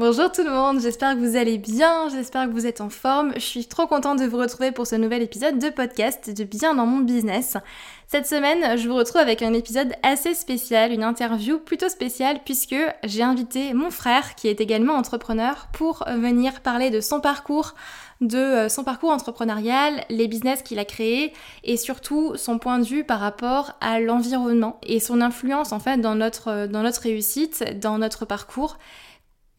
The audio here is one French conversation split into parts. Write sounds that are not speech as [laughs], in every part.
Bonjour tout le monde, j'espère que vous allez bien, j'espère que vous êtes en forme. Je suis trop contente de vous retrouver pour ce nouvel épisode de podcast de Bien dans mon business. Cette semaine, je vous retrouve avec un épisode assez spécial, une interview plutôt spéciale puisque j'ai invité mon frère qui est également entrepreneur pour venir parler de son parcours de euh, son parcours entrepreneurial, les business qu'il a créés et surtout son point de vue par rapport à l'environnement et son influence en fait dans notre, dans notre réussite, dans notre parcours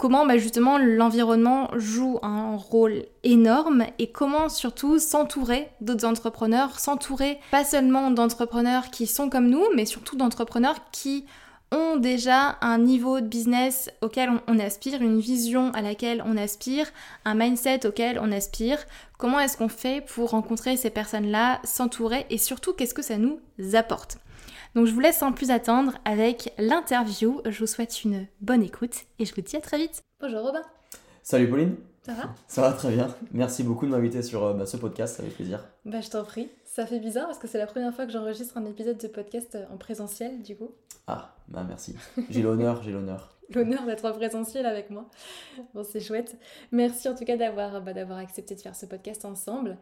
comment bah, justement l'environnement joue un rôle énorme et comment surtout s'entourer d'autres entrepreneurs, s'entourer pas seulement d'entrepreneurs qui sont comme nous, mais surtout d'entrepreneurs qui ont déjà un niveau de business auquel on, aspire, une vision à laquelle on aspire, un mindset auquel on aspire. Comment est-ce qu'on fait pour rencontrer ces personnes-là, s'entourer et surtout qu'est-ce que ça nous apporte? Donc je vous laisse sans plus attendre avec l'interview. Je vous souhaite une bonne écoute et je vous dis à très vite. Bonjour Robin. Salut Pauline. Ça va? Ça va très bien. Merci beaucoup de m'inviter sur euh, bah, ce podcast, ça fait plaisir. Bah, je t'en prie. Ça fait bizarre parce que c'est la première fois que j'enregistre un épisode de podcast euh, en présentiel du coup. Ah, bah merci. J'ai l'honneur, j'ai l'honneur. [laughs] l'honneur d'être en présentiel avec moi. Bon, c'est chouette. Merci en tout cas d'avoir bah, accepté de faire ce podcast ensemble.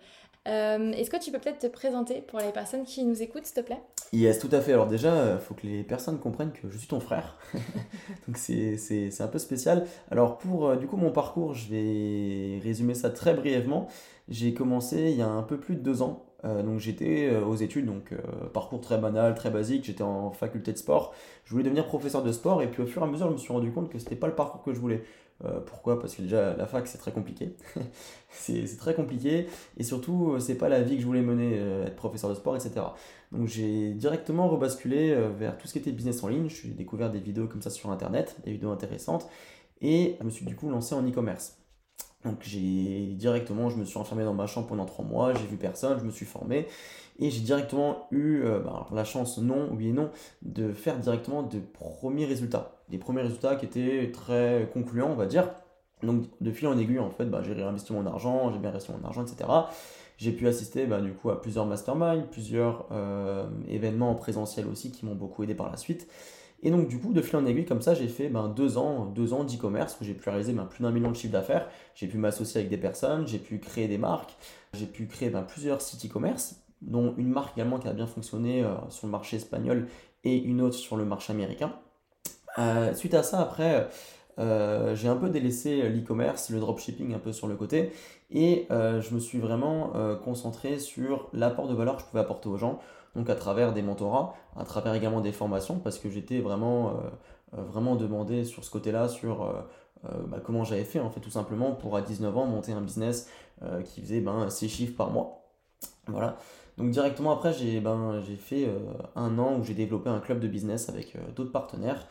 Euh, est-ce que tu peux peut-être te présenter pour les personnes qui nous écoutent, s'il te plaît? Yes, tout à fait. Alors déjà, il euh, faut que les personnes comprennent que je suis ton frère. [laughs] Donc c'est un peu spécial. Alors pour du coup mon parcours, je vais résumer ça très brièvement. J'ai commencé il y a un peu plus de deux ans. Donc j'étais aux études, donc parcours très banal, très basique. J'étais en faculté de sport. Je voulais devenir professeur de sport et puis au fur et à mesure, je me suis rendu compte que c'était pas le parcours que je voulais. Euh, pourquoi? Parce que déjà la fac c'est très compliqué. [laughs] c'est très compliqué et surtout c'est pas la vie que je voulais mener, euh, être professeur de sport, etc. Donc j'ai directement rebasculé euh, vers tout ce qui était business en ligne. J'ai découvert des vidéos comme ça sur internet, des vidéos intéressantes et je me suis du coup lancé en e-commerce. Donc j'ai directement, je me suis enfermé dans ma chambre pendant trois mois, j'ai vu personne, je me suis formé et j'ai directement eu bah, la chance, non, oui et non, de faire directement de premiers résultats des premiers résultats qui étaient très concluants, on va dire. Donc de fil en aiguille, en fait, bah, j'ai réinvesti mon argent, j'ai bien investi mon argent, etc. J'ai pu assister bah, du coup à plusieurs masterminds, plusieurs euh, événements en aussi qui m'ont beaucoup aidé par la suite. Et donc du coup, de fil en aiguille, comme ça, j'ai fait ben, deux ans, deux ans d'e-commerce où j'ai pu réaliser ben, plus d'un million de chiffre d'affaires. J'ai pu m'associer avec des personnes, j'ai pu créer des marques, j'ai pu créer ben, plusieurs sites e-commerce, dont une marque également qui a bien fonctionné euh, sur le marché espagnol et une autre sur le marché américain. Euh, suite à ça, après, euh, j'ai un peu délaissé l'e-commerce, le dropshipping un peu sur le côté, et je me suis vraiment concentré sur l'apport de valeur que je pouvais apporter aux gens, donc à travers des mentorats, à travers également des formations, parce que j'étais vraiment, vraiment demandé sur ce côté-là, sur bah, comment j'avais fait, en fait, tout simplement, pour à 19 ans monter un business qui faisait ben, 6 chiffres par mois. Voilà. Donc directement après, j'ai ben, fait un an où j'ai développé un club de business avec d'autres partenaires.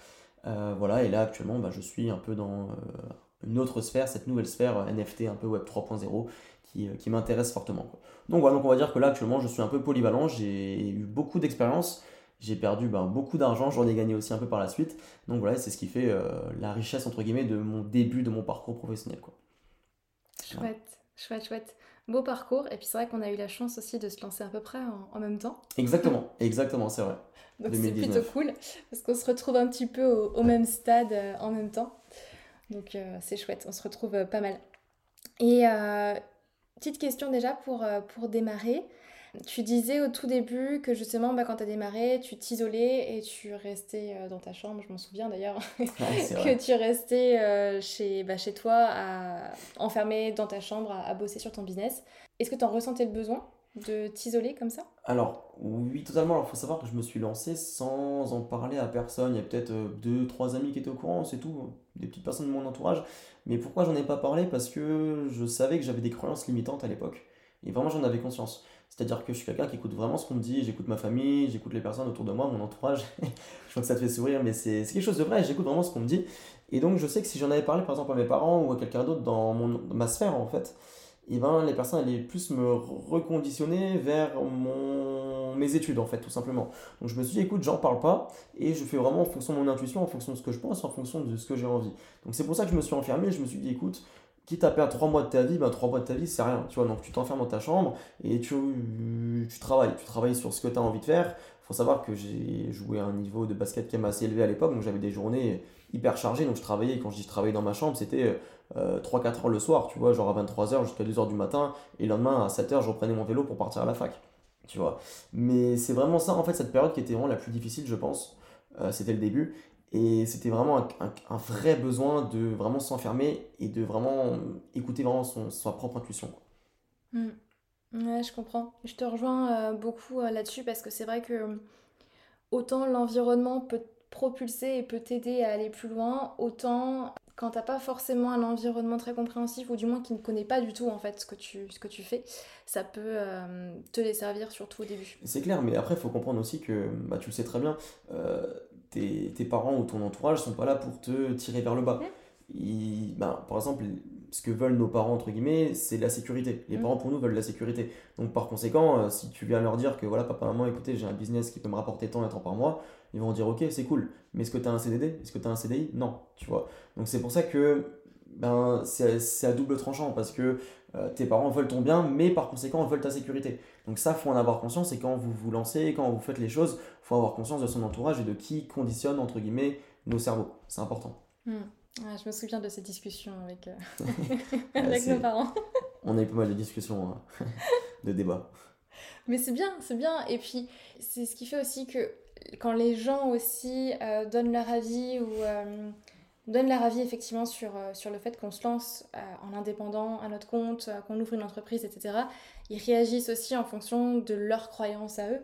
Euh, voilà, et là actuellement, bah, je suis un peu dans euh, une autre sphère, cette nouvelle sphère euh, NFT, un peu Web 3.0, qui, qui m'intéresse fortement. Donc voilà, donc on va dire que là actuellement, je suis un peu polyvalent, j'ai eu beaucoup d'expérience, j'ai perdu ben, beaucoup d'argent, j'en ai gagné aussi un peu par la suite. Donc voilà, c'est ce qui fait la richesse, entre guillemets, de mon début de mon parcours professionnel. Quoi. Chouette, chouette, chouette. Beau parcours, et puis c'est vrai qu'on a eu la chance aussi de se lancer à peu près en même temps. Exactement, exactement, c'est vrai. [laughs] Donc c'est plutôt cool parce qu'on se retrouve un petit peu au, même stade euh, en même temps. Donc euh, c'est chouette, on se retrouve euh, pas mal. Et petite question déjà pour, pour démarrer. Tu disais au tout début que justement, bah, quand tu as démarré, tu t'isolais et tu restais dans ta chambre, je m'en souviens d'ailleurs, [laughs] que tu restais chez, bah, chez toi, à, enfermé dans ta chambre, à, à bosser sur ton business. Est-ce que tu en ressentais le besoin? De t'isoler comme ça? Alors, oui, totalement. Alors, il faut savoir que je me suis lancé sans en parler à personne. Il y a peut-être euh, deux, trois amis qui étaient au courant, c'est tout, des petites personnes de mon entourage. Mais pourquoi j'en ai pas parlé? Parce que je savais que j'avais des croyances limitantes à l'époque. Et vraiment, j'en avais conscience. C'est-à-dire que je suis quelqu'un qui écoute vraiment ce qu'on me dit, j'écoute ma famille, j'écoute les personnes autour de moi, mon entourage. [laughs] je crois que ça te fait sourire, mais c'est quelque chose de vrai, j'écoute vraiment ce qu'on me dit. Et donc, je sais que si j'en avais parlé, par exemple, à mes parents ou à quelqu'un d'autre dans, mon, ma sphère, en fait, et ben, les personnes allaient plus me reconditionner vers mon, mes études, en fait, tout simplement. Donc, je me suis dit, écoute, j'en parle pas, et je fais vraiment en fonction de mon intuition, en fonction de ce que je pense, en fonction de ce que j'ai envie. Donc, c'est pour ça que je me suis enfermé, je me suis dit, écoute, quitte à perdre 3 mois de ta vie, ben 3 mois de ta vie, c'est rien. Tu vois, donc tu t'enfermes dans ta chambre et tu, tu travailles. Tu travailles sur ce que tu as envie de faire. Il faut savoir que j'ai joué à un niveau de basket qui est assez élevé à l'époque, donc j'avais des journées hyper chargées. Donc je travaillais, quand je dis je travaillais dans ma chambre, c'était 3-4 euh, heures le soir, tu vois, genre à 23h jusqu'à 2h du matin. Et le lendemain, à 7h, je reprenais mon vélo pour partir à la fac. Tu vois. Mais c'est vraiment ça, en fait, cette période qui était vraiment la plus difficile, je pense. Euh, c'était le début. Et c'était vraiment un, vrai besoin de vraiment s'enfermer et de vraiment écouter vraiment son, sa propre intuition. Hmm. Ouais, je comprends. Je te rejoins euh, beaucoup euh, là-dessus parce que c'est vrai que autant l'environnement peut propulser et peut t'aider à aller plus loin, autant quand t'as pas forcément un environnement très compréhensif ou du moins qui ne connaît pas du tout en fait ce que tu, ce que tu fais, ça peut euh, te desservir surtout au début. C'est clair, mais après il faut comprendre aussi que, bah, tu le sais très bien, tes, tes, parents ou ton entourage sont pas là pour te tirer vers le bas. Ils, ben, par exemple, ce que veulent nos parents, entre guillemets, c'est la sécurité. Les mm. parents, pour nous, veulent la sécurité. Donc, par conséquent, euh, si tu viens leur dire que voilà, papa, maman, écoutez, j'ai un business qui peut me rapporter tant et tant par mois, ils vont dire ok, c'est cool. Mais est-ce que tu as un CDD Est-ce que tu as un CDI Non, tu vois. Donc, c'est pour ça que ben, c'est à double tranchant parce que euh, tes parents veulent ton bien, mais par conséquent, ils veulent ta sécurité. Donc ça, faut en avoir conscience et quand vous vous lancez, quand vous faites les choses, faut avoir conscience de son entourage et de qui conditionne, entre guillemets, nos cerveaux. C'est important. Hmm. je me souviens de ces discussions avec, euh, [laughs] [laughs] avec nos parents. [laughs] On a eu pas mal de discussions, hein, de débats. Mais c'est bien, c'est bien. Et puis, c'est ce qui fait aussi que quand les gens aussi euh, donnent leur avis ou donne leur avis effectivement sur, euh, sur le fait qu'on se lance euh, en indépendant à notre compte, euh, qu'on ouvre une entreprise, etc. Ils réagissent aussi en fonction de leurs croyances à eux.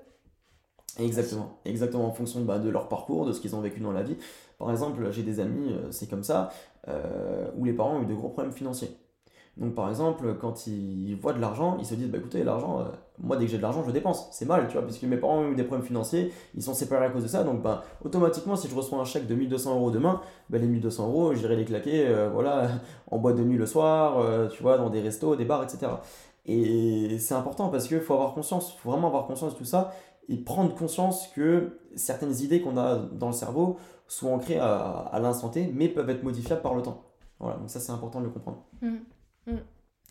Exactement, exactement en fonction bah, de leur parcours, de ce qu'ils ont vécu dans la vie. Par exemple, j'ai des amis, c'est comme ça, où les parents ont eu de gros problèmes financiers. Donc par exemple, quand ils voient de l'argent, ils se disent bah écoutez, l'argent, euh, moi dès que j'ai de l'argent, je dépense. C'est mal, tu vois, puisque mes parents ont eu des problèmes financiers, ils sont séparés à cause de ça. Donc bah automatiquement, si je reçois un chèque de 1200 euros demain, bah, les 1200 euros, j'irai les claquer, euh, voilà, [laughs] en boîte de nuit le soir, euh, tu vois, dans des restos, des bars, etc. Et c'est important parce qu'il faut avoir conscience, faut vraiment avoir conscience de tout ça et prendre conscience que certaines idées qu'on a dans le cerveau sont ancrées à, l'instant T, mais peuvent être modifiables par le temps. Voilà, donc ça c'est important de le comprendre. Mmh. Mm.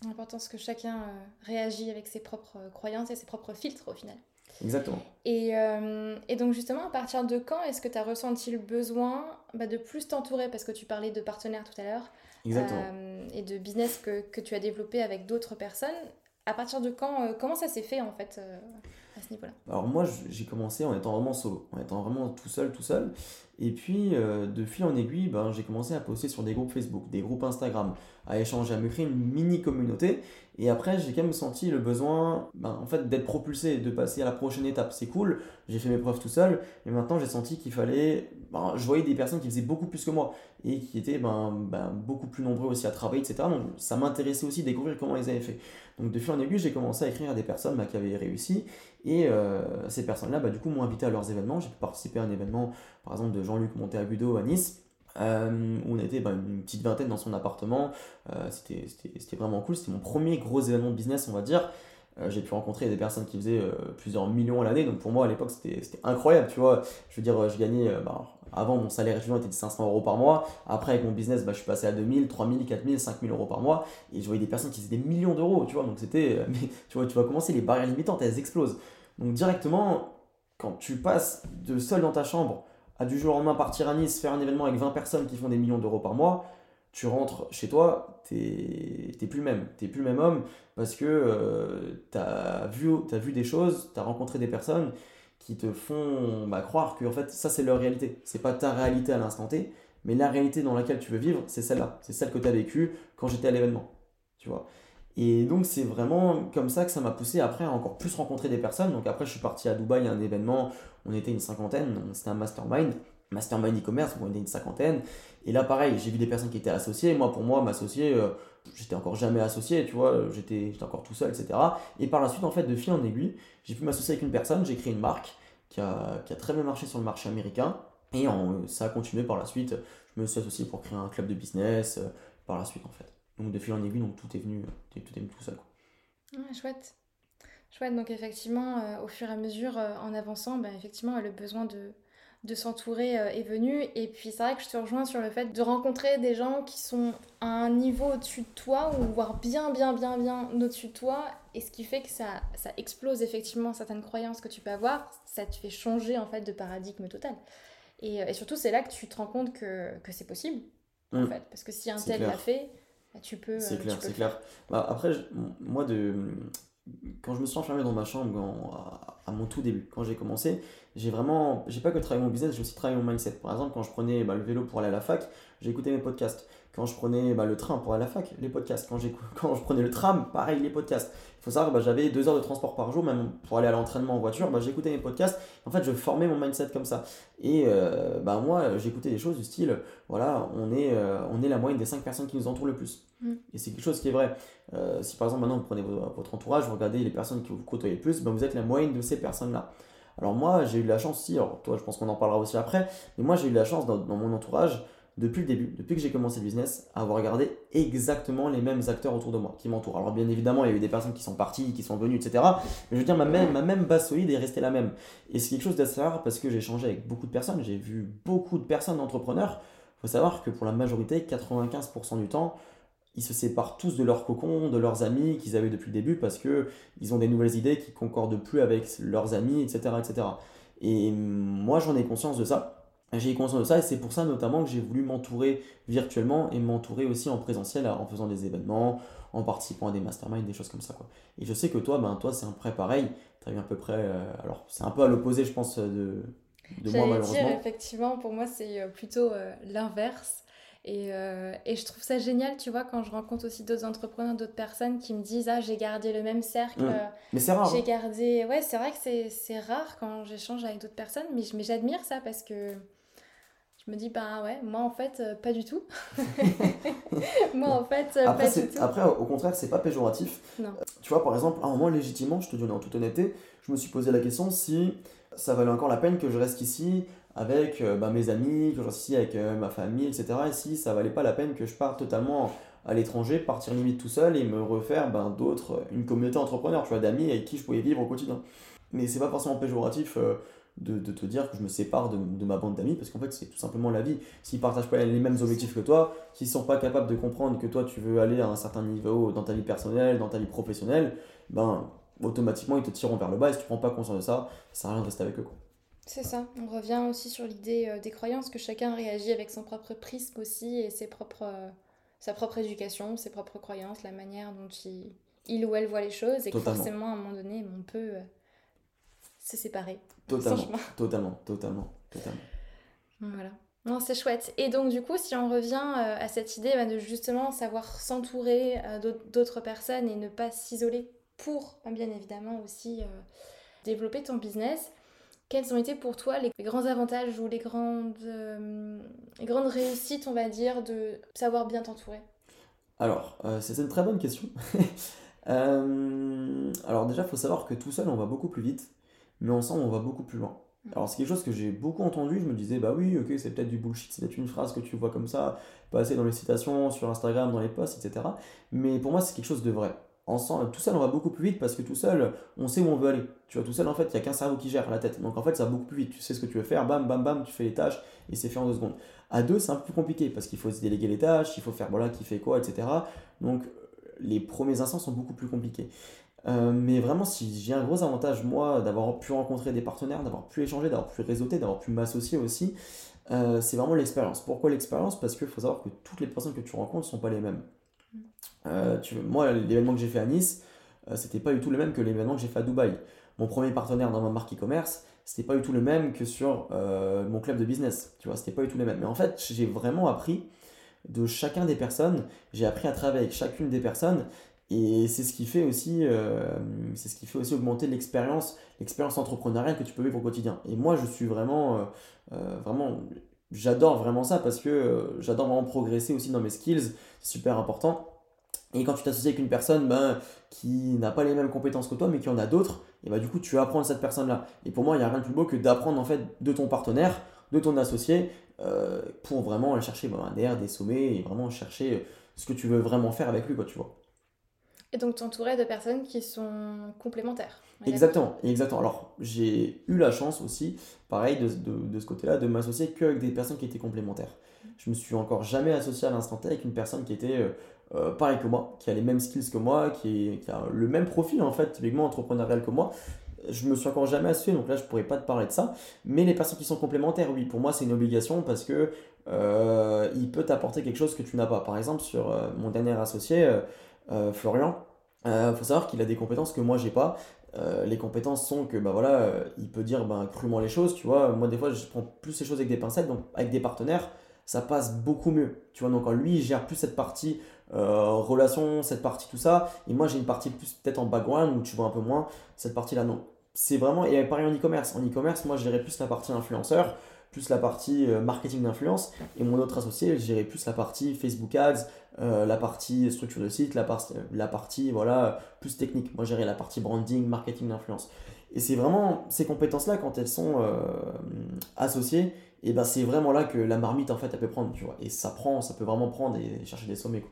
L'important, c'est que chacun euh, réagit avec ses propres euh, croyances et ses propres filtres au final. Exactement. Et, euh, et donc justement, à partir de quand est-ce que tu as ressenti le besoin bah, de plus t'entourer? Parce que tu parlais de partenaires tout à l'heure. Exactement. et de business que, que tu as développé avec d'autres personnes. À partir de quand, comment ça s'est fait en fait à ce niveau-là? Alors moi, j'ai commencé en étant vraiment solo, en étant vraiment tout seul, tout seul. Et puis, de fil en aiguille, ben, j'ai commencé à poster sur des groupes Facebook, des groupes Instagram, à échanger, à me créer une mini communauté. Et après, j'ai quand même senti le besoin ben, en fait, d'être propulsé, de passer à la prochaine étape. C'est cool, j'ai fait mes preuves tout seul, mais maintenant j'ai senti qu'il fallait. Ben, je voyais des personnes qui faisaient beaucoup plus que moi et qui étaient ben, ben beaucoup plus nombreux aussi à travailler, etc. Donc ça m'intéressait aussi de découvrir comment ils avaient fait. Donc de fil en aiguille, j'ai commencé à écrire à des personnes ben, qui avaient réussi et euh, ces personnes-là, du coup, m'ont invité à leurs événements. J'ai pu participer à un événement, par exemple, de Jean-Luc Monteagudo à Nice. Euh, où on était bah, une petite vingtaine dans son appartement. Euh, c'était vraiment cool. C'était mon premier gros événement de business, on va dire. Euh, j'ai pu rencontrer des personnes qui faisaient plusieurs millions à l'année. Donc pour moi, à l'époque, c'était incroyable. Tu vois, je veux dire, je gagnais. Bah, avant, mon salaire étudiant était de 500 euros par mois. Après, avec mon business, bah, je suis passé à 2000, 3000, 4000, 5000 euros par mois. Et je voyais des personnes qui faisaient des millions d'euros. Tu vois, donc c'était. [laughs] tu vois, tu vas commencer, les barrières limitantes, elles explosent. Donc directement, quand tu passes de seul dans ta chambre à du jour au lendemain partir à Nice, faire un événement avec 20 personnes qui font des millions d'euros par mois, tu rentres chez toi, t'es plus le même. T'es plus le même homme parce que euh, t'as vu, as vu des choses, t'as rencontré des personnes qui te font bah, croire que en fait, ça c'est leur réalité. C'est pas ta réalité à l'instant T, mais la réalité dans laquelle tu veux vivre, c'est celle-là. C'est celle que tu as vécue quand j'étais à l'événement. Tu vois. Et donc c'est vraiment comme ça que ça m'a poussé après à encore plus rencontrer des personnes. Donc après je suis parti à Dubaï à un événement, on était une cinquantaine, c'était un mastermind, mastermind e-commerce, on était une cinquantaine. Et là pareil, j'ai vu des personnes qui étaient associées. Moi pour moi m'associer, euh, j'étais encore jamais associé, tu vois, j'étais encore tout seul, etc. Et par la suite en fait de fil en aiguille, j'ai pu m'associer avec une personne, j'ai créé une marque qui a, très bien marché sur le marché américain. Et ça a continué par la suite. Je je me suis associé pour créer un club de business euh, par la suite en fait. Donc de fil en aiguille, donc tout est venu, tout est venu tout seul. Quoi. chouette. Chouette, donc effectivement, euh, au fur et à mesure, en avançant, ben, effectivement, le besoin de, de s'entourer est venu. Et puis c'est vrai que je te rejoins sur le fait de rencontrer des gens qui sont à un niveau au-dessus de toi, ou voire bien, bien, bien, bien au-dessus de toi. Et ce qui fait que ça, ça explose effectivement certaines croyances que tu peux avoir, ça te fait changer en fait de paradigme total. Euh, et, surtout, c'est là que tu te rends compte que, que c'est possible, en mm. fait. Parce que si un tel l'a fait, tu peux. C'est clair, c'est clair. Bah, après, moi, de, quand je me suis enfermé dans ma chambre à, mon tout début, quand j'ai commencé, j'ai vraiment, j'ai pas que travaillé mon business, j'ai aussi travaillé mon mindset. Par exemple, quand je prenais bah, le vélo pour aller à la fac, écouté mes podcasts. Quand je prenais bah, le train pour aller à la fac, les podcasts. Quand, [laughs] quand je prenais le tram, pareil, les podcasts. Il faut savoir que bah, j'avais deux heures de transport par jour, même pour aller à l'entraînement en voiture, bah, j'écoutais mes podcasts. En fait, je formais mon mindset comme ça. Et euh, bah, moi, j'écoutais des choses du style, voilà, on est, euh, on est la moyenne des cinq personnes qui nous entourent le plus. Mm. Et c'est quelque chose qui est vrai. Euh, si par exemple maintenant vous prenez votre entourage, vous regardez les personnes qui vous côtoyez le plus, ben, vous êtes la moyenne de ces personnes-là. Alors moi, j'ai eu la chance aussi, alors toi je pense qu'on en parlera aussi après, mais moi j'ai eu la chance dans mon entourage depuis le début, depuis que j'ai commencé le business, à avoir regardé exactement les mêmes acteurs autour de moi, qui m'entourent. Alors bien évidemment, il y a eu des personnes qui sont parties, qui sont venues, etc. Mais je veux dire, ma même, base solide est restée la même. Et c'est quelque chose d'assez rare parce que j'ai échangé avec beaucoup de personnes, j'ai vu beaucoup de personnes d'entrepreneurs. Il faut savoir que pour la majorité, 95% du temps, ils se séparent tous de leurs cocons, de leurs amis qu'ils avaient depuis le début parce que ils ont des nouvelles idées qui concordent plus avec leurs amis, etc. etc. Et moi, j'en ai conscience de ça. J'ai eu conscience de ça et c'est pour ça notamment que j'ai voulu m'entourer virtuellement et m'entourer aussi en présentiel en faisant des événements, en participant à des masterminds, des choses comme ça. Quoi. Et je sais que toi, ben, toi c'est un prêt pareil. Tu as eu à peu près. Euh, alors, c'est un peu à l'opposé, je pense, de, de moi, malheureusement. Dire, effectivement, pour moi, c'est euh, plutôt euh, l'inverse. Et, et, je trouve ça génial, tu vois, quand je rencontre aussi d'autres entrepreneurs, d'autres personnes qui me disent Ah, j'ai gardé le même cercle. Mmh. Mais c'est rare. J'ai hein. gardé. Ouais, c'est vrai que c'est rare quand j'échange avec d'autres personnes, mais, mais j'admire ça parce que je me dis, bah ouais, moi en fait, euh, pas du tout. [laughs] moi en fait, euh, après, pas du tout. Après, au contraire, c'est pas péjoratif. Non. Tu vois, par exemple, à un moment, légitimement, je te dis en toute honnêteté, je me suis posé la question si ça valait encore la peine que je reste ici avec euh, bah, mes amis, que je reste ici avec ma famille, etc. Et si ça valait pas la peine que je parte totalement à l'étranger, partir limite tout seul et me refaire ben, d'autres, une communauté entrepreneur, tu vois, d'amis avec qui je pouvais vivre au quotidien. Mais c'est pas forcément péjoratif de, te dire que je me sépare de, ma bande d'amis parce qu'en fait c'est tout simplement la vie. S'ils partagent pas les mêmes objectifs que toi, s'ils sont pas capables de comprendre que toi tu veux aller à un certain niveau dans ta vie personnelle, dans ta vie professionnelle, ben automatiquement ils te tireront vers le bas et si tu prends pas conscience de ça, ça sert à rien de rester avec eux. C'est ça, on revient aussi sur l'idée euh, des croyances, que chacun réagit avec son propre prisme aussi et ses propres, euh, sa propre éducation, ses propres croyances, la manière dont il, il ou elle voit les choses et que forcément à un moment donné on peut euh, se séparer. [laughs] Totalement, totalement, totalement, totalement. Voilà. Non, c'est chouette. Et donc, du coup, si on revient euh, à cette idée bah, de justement savoir s'entourer euh, d'autres personnes et ne pas s'isoler pour, bien évidemment, aussi euh, développer ton business, quels ont été pour toi les grands avantages ou les grandes, les grandes réussites, on va dire, de savoir bien t'entourer? Alors, c'est une très bonne question. [laughs] alors déjà, il faut savoir que tout seul, on va beaucoup plus vite mais ensemble on va beaucoup plus loin. Mm. Alors c'est quelque chose que j'ai beaucoup entendu, je me disais bah oui ok c'est peut-être du bullshit, c'est peut-être une phrase que tu vois comme ça, passer dans les citations, sur Instagram, dans les posts, etc. Mais pour moi c'est quelque chose de vrai. Ensemble, tout seul on va beaucoup plus vite parce que tout seul on sait où on veut aller. Tu vois tout seul en fait il n'y a qu'un cerveau qui gère la tête. Donc en fait ça va beaucoup plus vite, tu sais ce que tu veux faire, bam bam bam, tu fais les tâches et c'est fait en deux secondes. À deux c'est un peu plus compliqué parce qu'il faut se déléguer les tâches, il faut faire voilà qui fait quoi, etc. Donc les premiers instants sont beaucoup plus compliqués. Euh, mais vraiment, si j'ai un gros avantage, moi, d'avoir pu rencontrer des partenaires, d'avoir pu échanger, d'avoir pu réseauter, d'avoir pu m'associer aussi, euh, c'est vraiment l'expérience. Pourquoi l'expérience? Parce qu'il faut savoir que toutes les personnes que tu rencontres ne sont pas les mêmes. Euh, tu, moi, l'événement que j'ai fait à Nice, c'était pas du tout le même que l'événement que j'ai fait à Dubaï. Mon premier partenaire dans ma marque e-commerce, c'était pas du tout le même que sur mon club de business. Tu vois, c'était pas du tout le même. Mais en fait, j'ai vraiment appris de chacun des personnes, j'ai appris à travailler avec chacune des personnes et c'est ce qui fait aussi, euh, ce qui fait aussi augmenter l'expérience, l'expérience entrepreneuriale que tu peux vivre au quotidien. Et moi, je suis vraiment, euh, euh, vraiment, j'adore vraiment ça parce que j'adore vraiment progresser aussi dans mes skills. C'est super important. Et quand tu t'associes avec une personne ben, qui n'a pas les mêmes compétences que toi, mais qui en a d'autres, et ben, du coup, tu apprends de cette personne-là. Et pour moi, il n'y a rien de plus beau que d'apprendre en fait de ton partenaire, de ton associé, pour vraiment aller chercher bah, un des sommets et vraiment chercher ce que tu veux vraiment faire avec lui, quoi, tu vois. Et donc t'entourais de personnes qui sont complémentaires. Exactement, exactement. Alors j'ai eu la chance aussi, pareil, de, de, de ce côté-là, de m'associer qu'avec des personnes qui étaient complémentaires. Je me suis encore jamais associé à l'instant T avec une personne qui était euh, euh, pareil que moi, qui a les mêmes skills que moi, qui, qui, a le même profil en fait, typiquement entrepreneurial que moi. Je me suis encore jamais associé, donc là je pourrais pas te parler de ça. Mais les personnes qui sont complémentaires, oui, pour moi c'est une obligation parce que euh, il peut t'apporter quelque chose que tu n'as pas. Par exemple, sur mon dernier associé, Florian, il faut savoir qu'il a des compétences que moi j'ai pas. Euh, les compétences sont que bah voilà, euh, il peut dire ben, crûment les choses, tu vois. Moi, des fois, je prends plus les choses avec des pincettes, donc avec des partenaires, ça passe beaucoup mieux, tu vois. Donc, lui, il gère plus cette partie euh, relation, cette partie tout ça, et moi, j'ai une partie plus peut-être en background où tu vois un peu moins cette partie-là, non. C'est vraiment, et pareil en e-commerce. En e-commerce, moi, je gérais plus la partie influenceur, plus la partie marketing d'influence, et mon autre associé, je gérais plus la partie Facebook Ads, euh, la partie structure de site, la, la partie voilà, plus technique. Moi, gérer la partie branding, marketing, d'influence. Et c'est vraiment ces compétences-là, quand elles sont euh, associées, et ben c'est vraiment là que la marmite, en fait, elle peut prendre, tu vois. Et ça prend, ça peut vraiment prendre et chercher des sommets.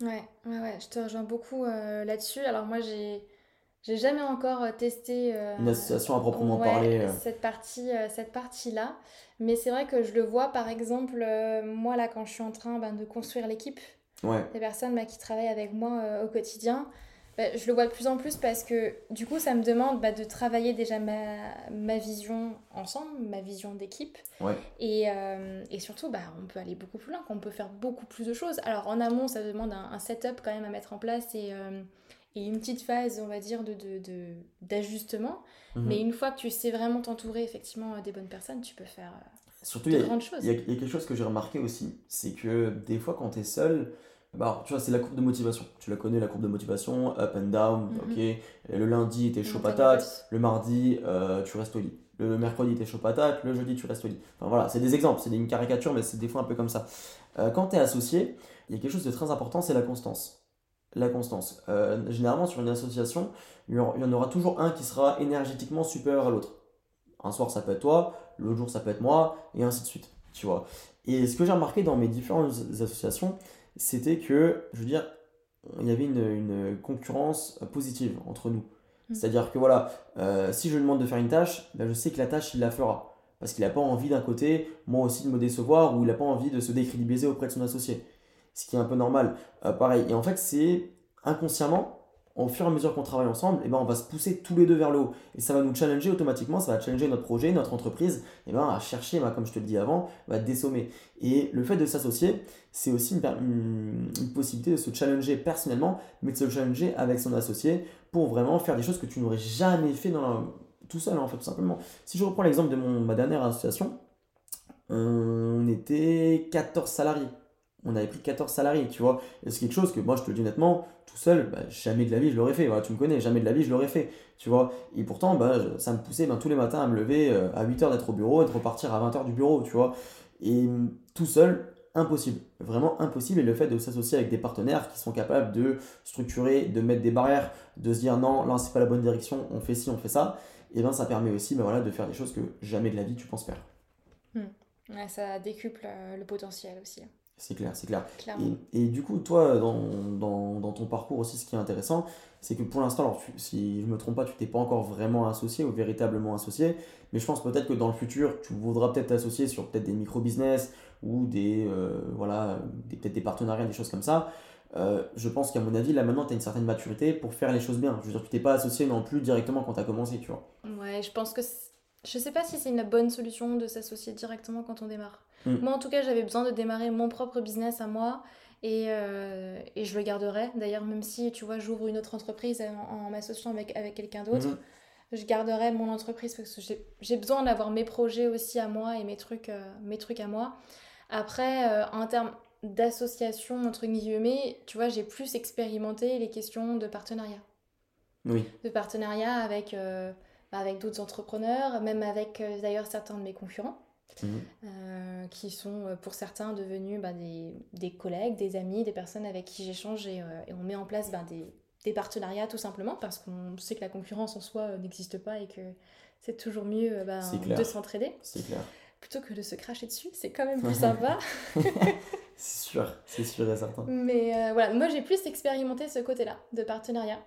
Ouais, ouais, je te rejoins beaucoup euh, là-dessus. Alors moi, j'ai... J'ai jamais encore testé une association à proprement parler. Cette partie, cette partie-là, mais c'est vrai que je le vois par exemple moi là quand je suis en train ben, de construire l'équipe des personnes bah, qui travaillent avec moi euh, au quotidien. Bah, je le vois de plus en plus parce que du coup, ça me demande bah, de travailler déjà ma, ma, vision ensemble, ma vision d'équipe. Et, euh, et, surtout, bah, on peut aller beaucoup plus loin, on peut faire beaucoup plus de choses. Alors en amont, ça demande un, setup quand même à mettre en place et, euh, et une petite phase, on va dire, d'ajustement. De, de, mhm. Mais une fois que tu sais vraiment t'entourer effectivement des bonnes personnes, tu peux faire Surtout, de grandes choses. Il y, a quelque chose que j'ai remarqué aussi, c'est que des fois quand tu es seul, bah, tu vois, c'est la courbe de motivation. Tu la connais, la courbe de motivation, up and down, mhm. ok. le lundi, t'es chaud patate, le mardi, euh, tu restes au lit. Le mercredi, t'es chaud patate, le jeudi, tu restes au lit. Enfin voilà, c'est des exemples, c'est une caricature, mais c'est des fois un peu comme ça. Euh, quand tu es associé, il y a quelque chose de très important, c'est la constance. La constance. Euh, généralement, sur une association, il y en aura toujours un qui sera énergétiquement supérieur à l'autre. Un soir, ça peut être toi, l'autre jour, ça peut être moi, et ainsi de suite. Tu vois. Et ce que j'ai remarqué dans mes différentes associations, c'était que, je veux dire, il y avait une, concurrence positive entre nous. Mm. C'est-à-dire que voilà, euh, si je lui demande de faire une tâche, ben je sais que la tâche, il la fera. Parce qu'il n'a pas envie d'un côté, moi aussi, de me décevoir, ou il n'a pas envie de se décrédibiliser auprès de son associé. Ce qui est un peu normal. Euh, pareil. Et en fait, c'est inconsciemment, au fur et à mesure qu'on travaille ensemble, eh ben, on va se pousser tous les deux vers le haut. Et ça va nous challenger automatiquement, ça va challenger notre projet, notre entreprise, eh ben, à chercher, bah, comme je te le dis avant, va désommer. Et le fait de s'associer, c'est aussi une, possibilité de se challenger personnellement, mais de se challenger avec son associé pour vraiment faire des choses que tu n'aurais jamais fait tout seul, en fait, tout simplement. Si je reprends l'exemple de mon, ma dernière association, on était 14 salariés on avait pris 14 salariés, tu vois. c'est quelque chose que moi, je te le dis honnêtement, tout seul, bah, jamais de la vie je l'aurais fait. Voilà, tu me connais, jamais de la vie je l'aurais fait, tu vois. Et pourtant, bah, ça me poussait ben, tous les matins à me lever euh, à 8h d'être au bureau et de repartir à 20h du bureau, tu vois. Et tout seul, impossible. Vraiment impossible. Et le fait de s'associer avec des partenaires qui sont capables de structurer, de mettre des barrières, de se dire non, là, c'est pas la bonne direction, on fait ci, on fait ça, et ben ça permet aussi ben, voilà, de faire des choses que jamais de la vie tu penses faire. Hmm. ça décuple euh, le potentiel aussi. C'est clair, c'est clair. Et, et, du coup, toi, dans, dans, dans, ton parcours aussi, ce qui est intéressant, c'est que pour l'instant, alors si je me trompe pas, tu t'es pas encore vraiment associé ou véritablement associé, mais je pense peut-être que dans le futur, tu voudras peut-être t'associer sur peut-être des micro-business ou des, euh, voilà, peut-être des partenariats, des choses comme ça. Euh, je pense qu'à mon avis, là maintenant, tu as une certaine maturité pour faire les choses bien. Je veux dire, tu t'es pas associé non plus directement quand tu as commencé, tu vois. Ouais, je pense que je sais pas si c'est une bonne solution de s'associer directement quand on démarre. Mm. Moi, en tout cas, j'avais besoin de démarrer mon propre business à moi et, euh, et je le garderai. D'ailleurs, même si, tu vois, j'ouvre une autre entreprise en, m'associant avec, avec quelqu'un d'autre, mm. je garderai mon entreprise parce que j'ai besoin d'avoir mes projets aussi à moi et mes trucs, euh, mes trucs à moi. Après, euh, en termes d'association, entre guillemets, tu vois, j'ai plus expérimenté les questions de partenariat. Oui. De partenariat avec, avec d'autres entrepreneurs, même avec d'ailleurs certains de mes concurrents. Mhm. Euh, qui sont euh, pour certains devenus bah, des, des, collègues, des amis, des personnes avec qui j'échange et, euh, et, on met en place bah, des, des, partenariats tout simplement parce qu'on sait que la concurrence en soi n'existe pas et que c'est toujours mieux bah, de s'entraider. C'est clair. plutôt que de se cracher dessus. C'est quand même plus [laughs] sympa. c'est sûr, c'est sûr et certain. Mais voilà, moi j'ai plus expérimenté ce côté-là de partenariat.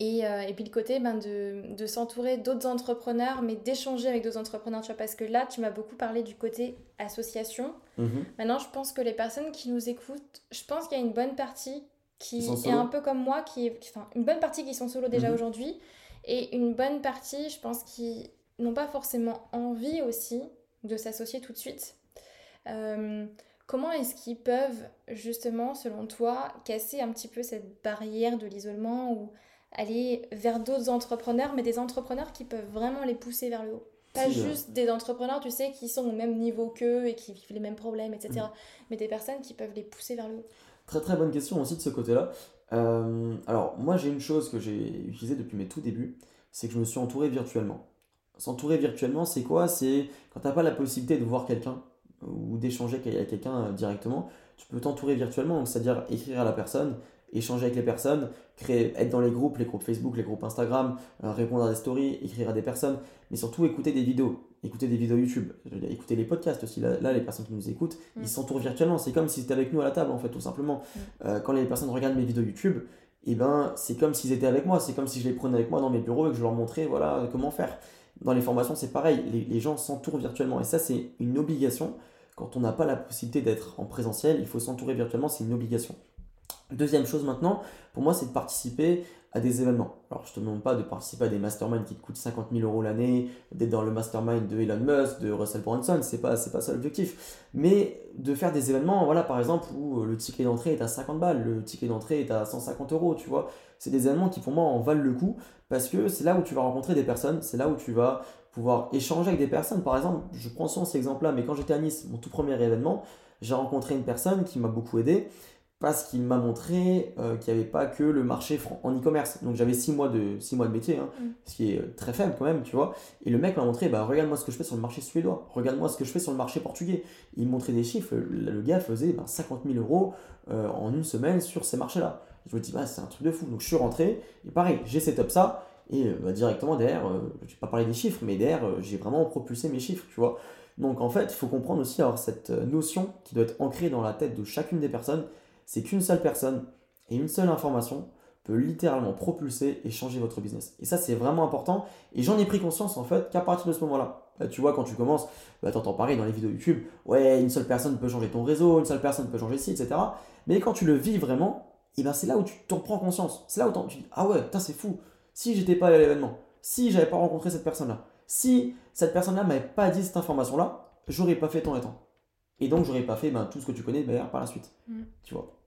Et, euh, et, puis le côté ben, de, de s'entourer d'autres entrepreneurs, mais d'échanger avec d'autres entrepreneurs, tu vois, parce que là, tu m'as beaucoup parlé du côté association. Mhm. Maintenant, je pense que les personnes qui nous écoutent, je pense qu'il y a une bonne partie qui est un peu comme moi, qui enfin, une bonne partie qui sont solo déjà mhm. aujourd'hui, et une bonne partie, je pense, qui n'ont pas forcément envie aussi de s'associer tout de suite. Euh, comment est-ce qu'ils peuvent, justement, selon toi, casser un petit peu cette barrière de l'isolement ou aller vers d'autres entrepreneurs, mais des entrepreneurs qui peuvent vraiment les pousser vers le haut. Pas juste des entrepreneurs, tu sais, qui sont au même niveau qu'eux et qui vivent les mêmes problèmes, etc. Mm. Mais des personnes qui peuvent les pousser vers le haut. Très très bonne question aussi de ce côté-là. Euh, alors moi j'ai une chose que j'ai utilisée depuis mes tout débuts, c'est que je me suis entouré virtuellement. S'entourer virtuellement, c'est quoi? C'est quand tu n'as pas la possibilité de voir quelqu'un ou d'échanger avec quelqu'un euh, directement, tu peux t'entourer virtuellement, c'est-à-dire écrire à la personne, échanger avec les personnes, créer, être dans les groupes, les groupes Facebook, les groupes Instagram, euh, répondre à des stories, écrire à des personnes, mais surtout écouter des vidéos, écouter des vidéos YouTube, écouter les podcasts aussi. Là, les personnes qui nous écoutent, mm. ils s'entourent virtuellement. C'est comme s'ils étaient avec nous à la table, en fait, tout simplement. Mm. Euh, quand les personnes regardent mes vidéos YouTube, et eh ben, c'est comme s'ils étaient avec moi, c'est comme si je les prenais avec moi dans mes bureaux et que je leur montrais voilà, comment faire. Dans les formations, c'est pareil, les, les gens s'entourent virtuellement, et ça, c'est une obligation. Quand on n'a pas la possibilité d'être en présentiel, il faut s'entourer virtuellement, c'est une obligation. Deuxième chose maintenant, pour moi, c'est de participer à des événements. Alors, je te demande pas de participer à des masterminds qui te coûtent 50 000 euros l'année, d'être dans le mastermind de Elon Musk, de Russell Brunson, c'est pas, pas ça l'objectif. Mais de faire des événements, voilà, par exemple, où le ticket d'entrée est à 50 balles, le ticket d'entrée est à 150 euros, tu vois. C'est des événements qui, pour moi, en valent le coup parce que c'est là où tu vas rencontrer des personnes, c'est là où tu vas pouvoir échanger avec des personnes. Par exemple, je prends souvent cet exemple-là, mais quand j'étais à Nice, mon tout premier événement, j'ai rencontré une personne qui m'a beaucoup aidé parce qu'il m'a montré euh, qu'il n'y avait pas que le marché en e-commerce. Donc j'avais 6 mois, de, six mois de métier, hein, mm. ce qui est euh, très faible quand même, tu vois. Et le mec m'a montré, bah, regarde-moi ce que je fais sur le marché suédois, regarde-moi ce que je fais sur le marché portugais. Il montrait des chiffres, le, gars faisait 50 bah, 000 euros euh, en une semaine sur ces marchés-là. Je me dis, bah, c'est un truc de fou. Donc je suis rentré, et pareil, j'ai set up ça, et bah, directement derrière, je ne vais pas parler des chiffres, mais derrière, j'ai vraiment propulsé mes chiffres, tu vois. Donc en fait, il faut comprendre aussi avoir cette notion qui doit être ancrée dans la tête de chacune des personnes c'est qu'une seule personne et une seule information peut littéralement propulser et changer votre business. Et ça, c'est vraiment important. Et j'en ai pris conscience en fait qu'à partir de ce moment-là. tu vois, quand tu commences, bah, tu entends parler dans les vidéos YouTube, ouais, une seule personne peut changer ton réseau, une seule personne peut changer ci, etc. Mais quand tu le vis vraiment, et eh ben c'est là où tu t'en prends conscience. C'est là où tu dis, ah ouais, c'est fou. Si j'étais pas allé à l'événement, si j'avais pas rencontré cette personne-là, si cette personne-là m'avait pas dit cette information-là, j'aurais pas fait tant et tant. Et donc, j'aurais pas fait ben, tout ce que tu connais derrière par la suite. Mm. Tu vois.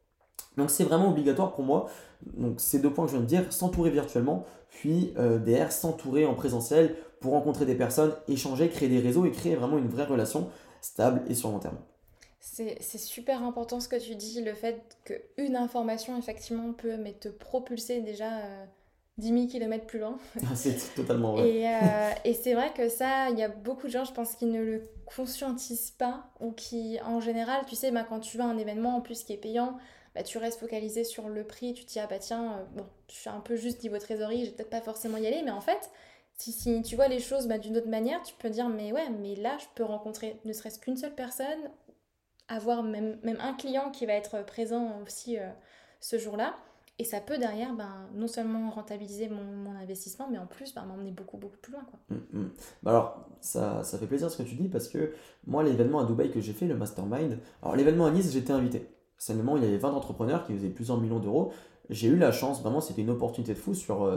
Donc c'est vraiment obligatoire pour moi. Donc ces deux points que je viens de dire, s'entourer virtuellement, puis euh, derrière s'entourer en présentiel pour rencontrer des personnes, échanger, créer des réseaux et créer vraiment une vraie relation stable et sur long terme. C'est super important ce que tu dis, le fait qu'une information effectivement peut mais te propulser déjà euh, 10 000 km plus loin. [laughs] Ah, c'est totalement vrai. Et, euh, et c'est vrai que ça, il y a beaucoup de gens, je pense, qui ne le conscientisent pas ou qui, en général, tu sais, bah, quand tu vas à un événement en plus qui est payant, bah, tu restes focalisé sur le prix, tu te dis, ah bah tiens, euh, bon, je suis un peu juste niveau trésorerie, je vais peut-être pas forcément y aller, mais en fait, si, si tu vois les choses bah, d'une autre manière, tu peux dire, mais ouais, mais là, je peux rencontrer ne serait-ce qu'une seule personne, avoir même, même un client qui va être présent aussi euh, ce jour-là. Et ça peut derrière ben, non seulement rentabiliser mon, investissement, mais en plus ben, m'emmener beaucoup, beaucoup plus loin. Quoi. Mmh, mmh. Bah alors, ça, ça fait plaisir ce que tu dis parce que moi, l'événement à Dubaï que j'ai fait, le Mastermind, alors l'événement à Nice, j'étais invité. Seulement, il y avait 20 entrepreneurs qui faisaient plusieurs millions d'euros. J'ai eu la chance, vraiment, c'était une opportunité de fou sur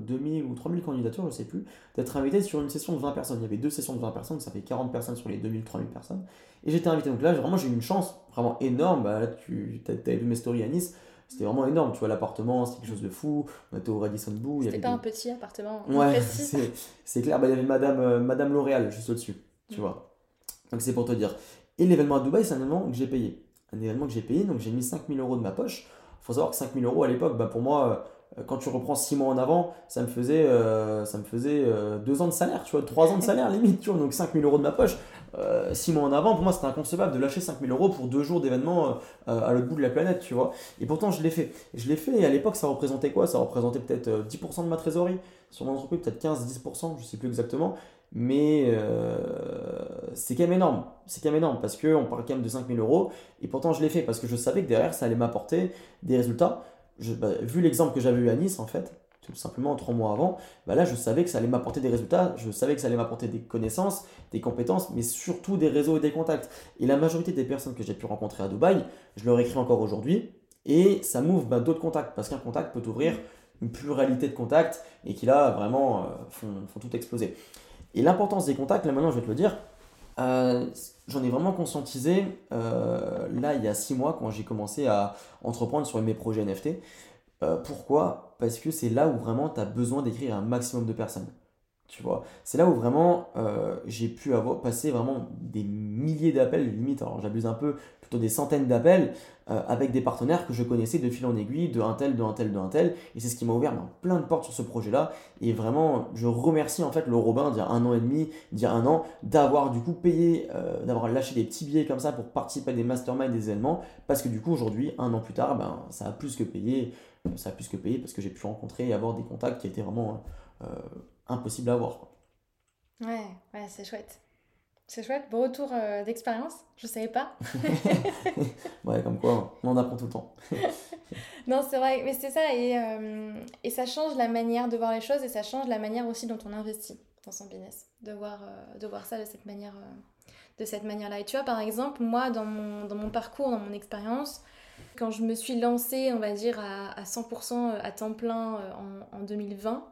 2000 euh, ou 3000 candidatures, je ne sais plus, d'être invité sur une session de 20 personnes. Il y avait deux sessions de 20 personnes, ça fait 40 personnes sur les 2000, 3000 personnes. Et j'étais invité. Donc là, vraiment, j'ai eu une chance vraiment énorme. Bah, là, tu as, vu mes stories à Nice c'était vraiment énorme, tu vois, l'appartement, c'était quelque chose de fou. On était au Radisson Blu. C'était pas un petit appartement. Ouais, c'est clair. Bah, il y avait Madame, euh, Madame L'Oréal juste au-dessus, tu mm. vois. Donc c'est pour te dire. Et l'événement à Dubaï, c'est un événement que j'ai payé. Un événement que j'ai payé, donc j'ai mis 5000 euros de ma poche. Il faut savoir que 5000 euros à l'époque, bah, pour moi, euh, quand tu reprends 6 mois en avant, ça me faisait, euh, ça me faisait 2 ans de salaire, tu vois, 3 ans de salaire [laughs] limite, tu vois, donc 5000 euros de ma poche. 6 euh, mois en avant, pour moi c'était inconcevable de lâcher 5000 euros pour deux jours d'événement euh, à l'autre bout de la planète, tu vois. Et pourtant je l'ai fait. Je l'ai fait et à l'époque ça représentait quoi? Ça représentait peut-être 10% euh, de ma trésorerie sur mon entreprise, peut-être 15-10%, je sais plus exactement. Mais c'est quand même énorme. C'est quand même énorme parce qu'on parle quand même de 5000 euros. Et pourtant, je l'ai fait parce que je savais que derrière, ça allait m'apporter des résultats. Bah, vu l'exemple que j'avais eu à Nice, en fait, tout simplement trois mois avant, bah là, je savais que ça allait m'apporter des résultats. Je savais que ça allait m'apporter des connaissances, des compétences, mais surtout des réseaux et des contacts. Et la majorité des personnes que j'ai pu rencontrer à Dubaï, je leur écris encore aujourd'hui. Et ça m'ouvre bah, d'autres contacts parce qu'un contact peut ouvrir une pluralité de contacts et qui là vraiment euh, font, font tout exploser. Et l'importance des contacts, là maintenant je vais te le dire, euh, j'en ai vraiment conscientisé euh, là il y a six mois quand j'ai commencé à entreprendre sur mes projets NFT. Euh, pourquoi? Parce que c'est là où vraiment tu as besoin d'écrire un maximum de personnes. Tu vois, c'est là où vraiment j'ai pu avoir passé vraiment des milliers d'appels, limite, alors j'abuse un peu, des centaines d'appels euh, avec des partenaires que je connaissais de fil en aiguille, de un tel, de un tel, de un tel. Et c'est ce qui m'a ouvert ben, plein de portes sur ce projet-là. Et vraiment, je remercie en fait le Robin d'il y a un an et demi, d'il y a un an, d'avoir du coup payé, euh, d'avoir lâché des petits billets comme ça pour participer à des masterminds, des événements. Parce que du coup, aujourd'hui, un an plus tard, ben, ça a plus que payé. Ça a plus que payé parce que j'ai pu rencontrer et avoir des contacts qui étaient vraiment impossibles à avoir. Ouais, ouais, c'est chouette. C'est chouette, beau retour euh, d'expérience, je savais pas. [laughs] ouais, comme quoi, on en apprend tout le temps. [laughs] non, c'est vrai, mais c'est ça, et, euh, et, ça change la manière de voir les choses et ça change la manière aussi dont on investit dans son business, de voir, euh, de voir ça de cette manière de cette manière-là. Et tu vois, par exemple, moi, dans mon, dans mon parcours, dans mon expérience, quand je me suis lancée, on va dire, à, à 100% à temps plein en, en 2020,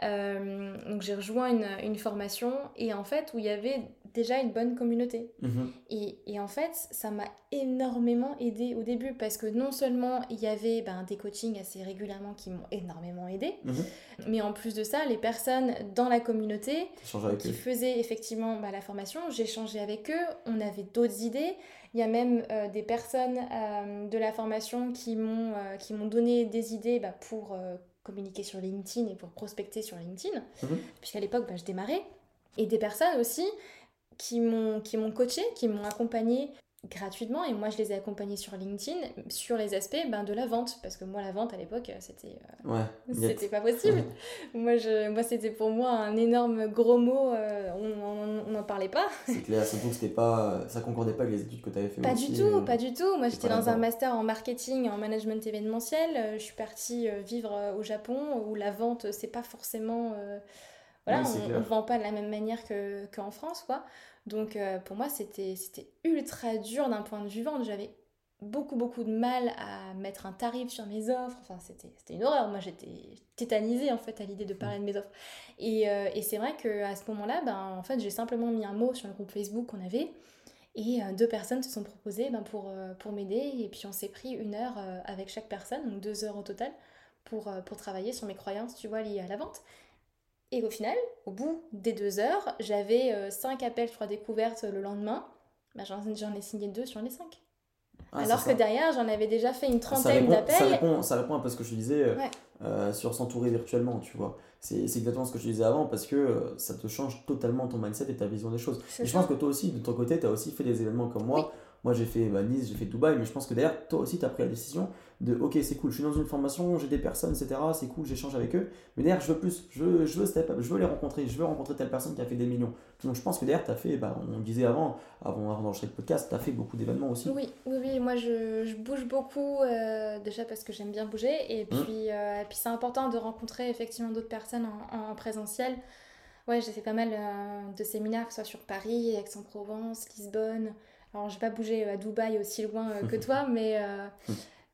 donc j'ai rejoint une, une, formation et en fait où il y avait déjà une bonne communauté. Mhm. Et, et, en fait, ça m'a énormément aidé au début parce que non seulement il y avait ben, des coachings assez régulièrement qui m'ont énormément aidé, mhm. mais en plus de ça, les personnes dans la communauté qui faisaient effectivement ben, la formation, j'échangeais avec eux, on avait d'autres idées. Il y a même euh, des personnes euh, de la formation qui m'ont euh, m'ont donné des idées ben, pour communiquer sur LinkedIn et pour prospecter sur LinkedIn, mhm. puisqu'à l'époque, je démarrais. Et des personnes aussi qui m'ont qui m'ont coaché, qui m'ont accompagné gratuitement et moi je les ai accompagnés sur LinkedIn sur les aspects ben, de la vente. Parce que moi la vente à l'époque c'était euh, [laughs] c'était pas possible. Moi je moi c'était pour moi un énorme gros mot euh, on n'en parlait pas. C'est clair surtout que c'était pas ça concordait pas avec les études que tu avais fait pas du tout euh, pas du tout. Moi j'étais dans un master en marketing en management événementiel. Je suis partie vivre au Japon où la vente c'est pas forcément voilà, on ne vend pas de la même manière qu'en France, quoi. Donc euh, pour moi, c'était ultra dur d'un point de vue vente. J'avais beaucoup, beaucoup de mal à mettre un tarif sur mes offres. Enfin, c'était une horreur. Moi, j'étais tétanisée, en fait, à l'idée de parler de mes offres. Et, euh, et c'est vrai qu'à ce moment-là, ben, en fait, j'ai simplement mis un mot sur le groupe Facebook qu'on avait. Et euh, deux personnes se sont proposées ben, pour, pour m'aider. Et puis, on s'est pris une heure avec chaque personne, donc deux heures au total, pour, pour travailler sur mes croyances, tu vois, liées à la vente. Et au final, au bout des deux heures, j'avais euh, cinq appels, je crois, découvertes le lendemain. Bah, j'en ai signé deux sur les cinq. Ah, Alors que derrière, j'en avais déjà fait une trentaine d'appels. Ça répond, ça répond un peu à ce que je disais euh, euh, sur s'entourer virtuellement, tu vois. C'est exactement ce que je disais avant parce que ça te change totalement ton mindset et ta vision des choses. Et je pense que toi aussi, de ton côté, tu as aussi fait des événements comme moi. Moi, j'ai fait bah, Nice, j'ai fait Dubaï, mais je pense que derrière, toi aussi, tu as pris la décision de ok, c'est cool, je suis dans une formation, j'ai des personnes, etc. C'est cool, j'échange avec eux. Mais derrière, je veux plus, je veux, je veux step up, je veux les rencontrer, je veux rencontrer telle personne qui a fait des millions. Donc, je pense que derrière, tu as fait, bah, on disait avant, avant, avant d'enregistrer le podcast, tu as fait beaucoup d'événements aussi. Oui, oui, oui. Moi, je, je bouge beaucoup, euh, déjà parce que j'aime bien bouger. Et mmh. puis, euh, puis c'est important de rencontrer effectivement d'autres personnes en, en présentiel. Ouais, j'ai fait pas mal euh, de séminaires, que ce soit sur Paris, Aix-en-Provence, Lisbonne. Alors, je vais pas bouger à Dubaï aussi loin euh, que [laughs] toi, mais, euh,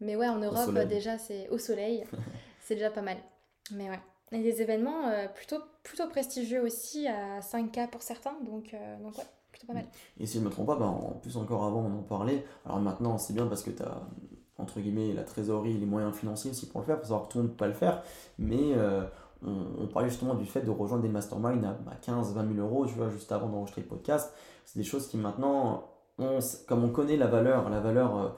mais ouais, en Europe, déjà, c'est au soleil. [laughs] c'est déjà pas mal. Mais ouais. Et des événements euh, plutôt, plutôt prestigieux aussi, à 5K pour certains. Donc, donc ouais, plutôt pas mal. Et si je me trompe pas, bah, en plus encore avant, on en parlait. Alors maintenant, c'est bien parce que tu as, entre guillemets, la trésorerie, les moyens financiers aussi pour le faire. Il faut savoir que tout le monde ne peut pas le faire. Mais on, parlait justement du fait de rejoindre des masterminds à 15, 20 000 euros, tu vois, juste avant d'enregistrer le podcast. C'est des choses qui maintenant comme on connaît la valeur, la valeur euh,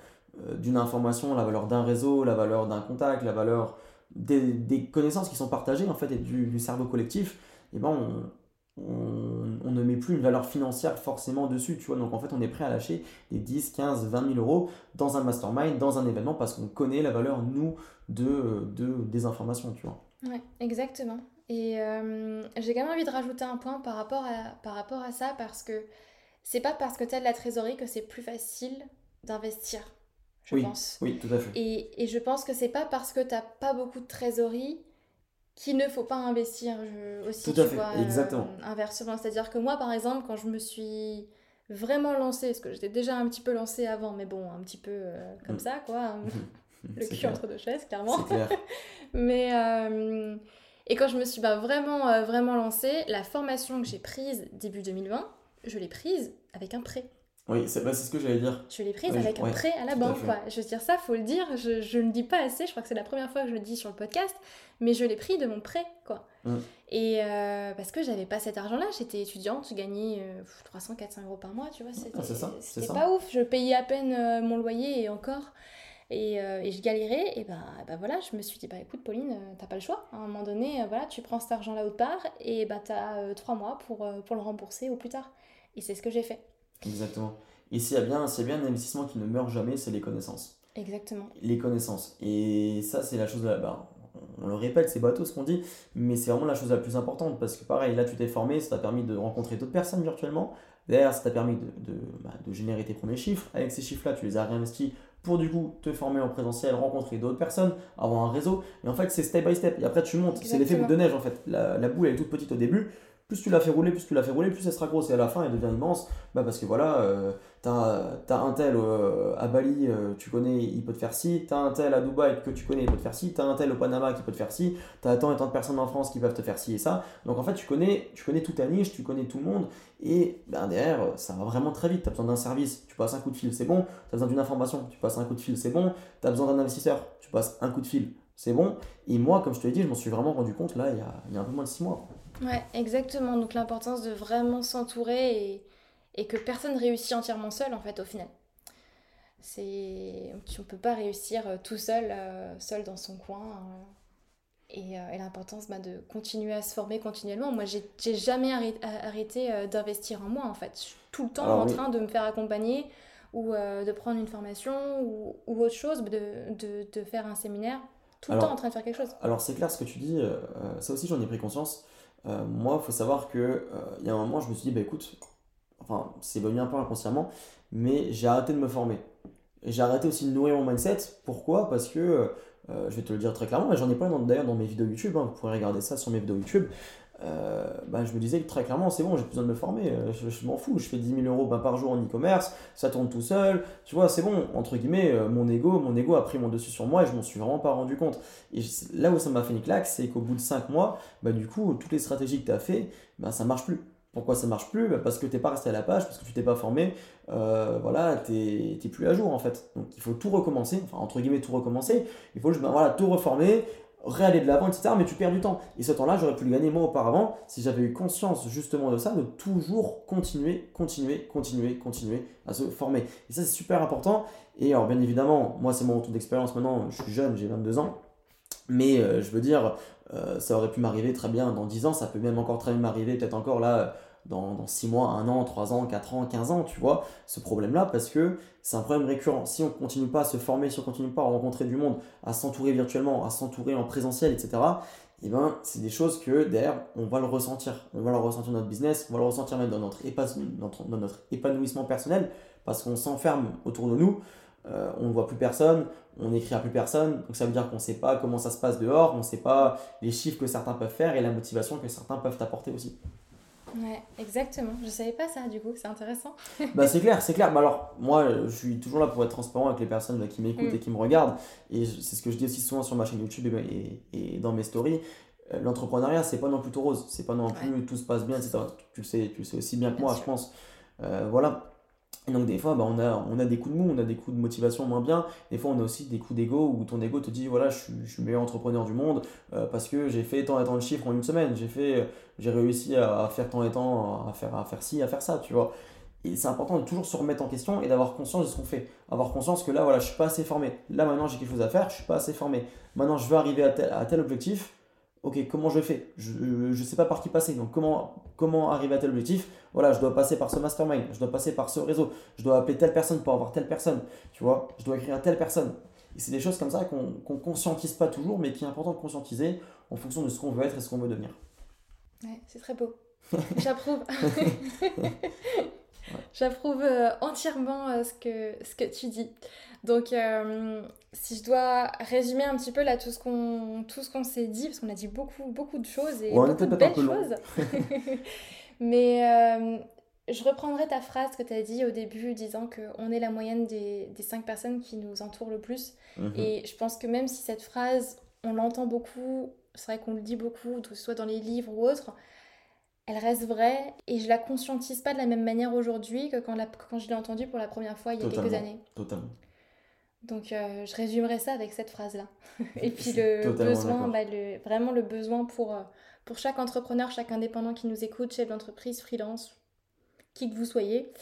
euh, d'une information, la valeur d'un réseau, la valeur d'un contact, la valeur des, connaissances qui sont partagées en fait et du, cerveau collectif, et eh ben on, on, ne met plus une valeur financière forcément dessus, tu vois. Donc en fait, on est prêt à lâcher des 10, 15, 20 000 euros dans un mastermind, dans un événement, parce qu'on connaît la valeur, nous, de, de, des informations, tu vois. Ouais, exactement. Et euh, j'ai quand même envie de rajouter un point par rapport à, par rapport à ça, parce que c'est pas parce que tu as de la trésorerie que c'est plus facile d'investir, je oui, pense. Oui, tout à fait. Et, et je pense que c'est pas parce que t'as pas beaucoup de trésorerie qu'il ne faut pas investir je, aussi, Tout à tu fait, vois, exactement. euh, inversement. C'est-à-dire que moi, par exemple, quand je me suis vraiment lancée, parce que j'étais déjà un petit peu lancée avant, mais bon, un petit peu euh, comme Mm. ça, quoi, [laughs] le C'est cul clair. entre deux chaises, clairement. Clair. [laughs] Mais euh, et quand je me suis bah, vraiment vraiment lancée, la formation que j'ai prise début 2020, je l'ai prise avec un prêt. Oui, c'est bah, ce que j'allais dire. Je l'ai prise Ouais, avec un ouais, prêt à la à banque. Quoi. Je veux dire ça, faut le dire. Je, je ne le dis pas assez. Je crois que c'est la première fois que je le dis sur le podcast, mais je l'ai pris de mon prêt, quoi. Mm. Et euh, parce que j'avais pas cet argent-là, j'étais étudiante, je gagnais euh, 300-400 euros par mois, tu vois. C'était Ah, ça, pas ouf. Je payais à peine euh, mon loyer et encore. Et, euh, et je galérais, et ben bah voilà, je me suis dit, bah écoute, Pauline, t'as pas le choix. À un moment donné, voilà, tu prends cet argent-là autre part, et bah t'as trois mois pour, pour le rembourser au plus tard. Et c'est ce que j'ai fait. Exactement. Et s'il y a bien, bien un investissement qui ne meurt jamais, c'est les connaissances. Exactement. Les connaissances. Et ça, c'est la chose la bah, on le répète, c'est bateau ce qu'on dit, mais c'est vraiment la chose la plus importante parce que pareil, là tu t'es formé, ça t'a permis de rencontrer d'autres personnes virtuellement. Derrière, ça t'a permis de, de, bah, de générer tes premiers chiffres. Avec ces chiffres-là, tu les as réinvestis pour du coup te former en présentiel, rencontrer d'autres personnes, avoir un réseau. Et en fait, c'est step by step. Et après, tu montes. C'est l'effet boule de neige en fait. La, la boule elle est toute petite au début. Plus tu la fais rouler, plus tu la fais rouler, plus elle sera grosse. Et à la fin, elle devient immense. Bah, parce que voilà, euh, t'as as un tel euh, à Bali, euh, tu connais, il peut te faire ci. T'as un tel à Dubaï que tu connais, il peut te faire ci. T'as un tel au Panama qui peut te faire ci. T'as tant et tant de personnes en France qui peuvent te faire ci et ça. Donc en fait, tu connais, tu connais toute ta niche, tu connais tout le monde. Et ben, derrière, ça va vraiment très vite. Tu as besoin d'un service, tu passes un coup de fil, c'est bon. Tu as besoin d'une information, tu passes un coup de fil, c'est bon. Tu as besoin d'un investisseur, tu passes un coup de fil, c'est bon. Et moi, comme je te l'ai dit, je m'en suis vraiment rendu compte là, il y a, il y a un peu moins de 6 mois. Ouais, exactement. Donc l'importance de vraiment s'entourer et, et que personne réussit entièrement seul en fait au final. C'est tu ne peux pas réussir euh, tout seul, euh, seul dans son coin. euh, et, et l'importance bah, de continuer à se former continuellement. Moi, j'ai jamais arrêté, arrêté d'investir en moi en fait. Je suis tout le temps Alors en oui. train de me faire accompagner ou euh, de prendre une formation ou, ou autre chose, de, de, de faire un séminaire. Tout le temps en train de faire quelque chose. Alors c'est clair ce que tu dis, euh, ça aussi j'en ai pris conscience. Euh, moi, il faut savoir que euh, il y a un moment, je me suis dit, bah écoute, enfin, c'est venu un peu inconsciemment, mais j'ai arrêté de me former. J'ai arrêté aussi de nourrir mon mindset. Pourquoi? Parce que, euh, je vais te le dire très clairement, j'en ai pas d'ailleurs dans mes vidéos YouTube, hein, vous pourrez regarder ça sur mes vidéos YouTube. Euh, bah, je me disais très clairement, c'est bon, j'ai besoin de me former, euh, je, m'en fous, je fais 10 000 euros bah, par jour en e-commerce, ça tourne tout seul, tu vois, c'est bon, entre guillemets, euh, mon ego, mon ego a pris mon dessus sur moi et je m'en suis vraiment pas rendu compte. Et là où ça m'a fait une claque, c'est qu'au bout de 5 mois, bah, du coup, toutes les stratégies que tu as fait, bah, ça marche plus. Pourquoi ça marche plus? Bah, Parce que t'es pas resté à la page, parce que tu t'es pas formé, euh, voilà, t'es plus à jour en fait. Donc il faut tout recommencer, enfin entre guillemets tout recommencer, il faut bah, voilà, tout reformer, réaller de l'avant, etc. Mais tu perds du temps. Et ce temps-là, j'aurais pu le gagner moi auparavant si j'avais eu conscience justement de ça, de toujours continuer, continuer, continuer, continuer à se former. Et ça, c'est super important. Et alors, bien évidemment, moi, c'est mon retour d'expérience maintenant, je suis jeune, j'ai 22 ans. Mais euh, je veux dire, euh, ça aurait pu m'arriver très bien dans 10 ans, ça peut même encore très bien m'arriver, peut-être encore là, dans, dans 6 mois, 1 an, 3 ans, 4 ans, 15 ans, tu vois, ce problème-là, parce que c'est un problème récurrent. Si on continue pas à se former, si on continue pas à rencontrer du monde, à s'entourer virtuellement, à s'entourer en présentiel, etc., et ben, c'est des choses que derrière, on va le ressentir. On va le ressentir dans notre business, on va le ressentir même dans notre, dans notre épanouissement personnel, parce qu'on s'enferme autour de nous, euh, on ne voit plus personne, on n'écrit à plus personne, donc ça veut dire qu'on ne sait pas comment ça se passe dehors, on ne sait pas les chiffres que certains peuvent faire et la motivation que certains peuvent apporter aussi. Ouais, exactement. Je savais pas ça du coup, c'est intéressant. [laughs] bah c'est clair, c'est clair. Bah alors, moi, je suis toujours là pour être transparent avec les personnes là, qui m'écoutent Mm. et qui me regardent. Et c'est ce que je dis aussi souvent sur ma chaîne YouTube et, et- et dans mes stories. Euh, L'entrepreneuriat, c'est pas non plus tout rose. C'est pas non plus tout se passe bien, etc. Tu le sais, tu le sais aussi bien que moi, je pense. Euh, voilà. Et donc des fois, bah, on, a, on a des coups de mou, on a des coups de motivation moins bien. Des fois, on a aussi des coups d'ego où ton ego te dit, voilà, je suis, le meilleur entrepreneur du monde euh, parce que j'ai fait tant et tant de chiffres en une semaine. J'ai fait, j'ai réussi à, à faire tant et tant, à faire, à faire ci, à faire ça, tu vois. Et c'est important de toujours se remettre en question et d'avoir conscience de ce qu'on fait. Avoir conscience que là, voilà, je suis pas assez formé. Là, maintenant, j'ai quelque chose à faire, je suis pas assez formé. Maintenant, je veux arriver à tel, à tel objectif. Ok, comment je fais? Je ne sais pas par qui passer. Donc, comment, comment arriver à tel objectif? Voilà, je dois passer par ce mastermind, je dois passer par ce réseau, je dois appeler telle personne pour avoir telle personne. Tu vois, je dois écrire à telle personne. Et c'est des choses comme ça qu'on qu'on conscientise pas toujours, mais qui est important de conscientiser en fonction de ce qu'on veut être et ce qu'on veut devenir. Ouais, c'est très beau. J'approuve. [laughs] J'approuve euh, entièrement euh, ce, que, ce que tu dis. Donc, euh, si je dois résumer un petit peu là tout ce qu'on tout ce qu'on s'est dit, parce qu'on a dit beaucoup beaucoup de choses et beaucoup de belles choses. [laughs] Mais je reprendrai ta phrase que tu as dit au début, disant qu'on est la moyenne des, des cinq personnes qui nous entourent le plus. Mhm. Et je pense que même si cette phrase, on l'entend beaucoup, c'est vrai qu'on le dit beaucoup, que ce soit dans les livres ou autres, elle reste vraie et je la conscientise pas de la même manière aujourd'hui que quand, la, quand je l'ai entendue pour la première fois il y a quelques années. Totalement. Donc euh, je résumerai ça avec cette phrase-là. [laughs] et puis le besoin, bah, le, vraiment le besoin pour, euh, pour chaque entrepreneur, chaque indépendant qui nous écoute, chef d'entreprise, freelance, qui que vous soyez,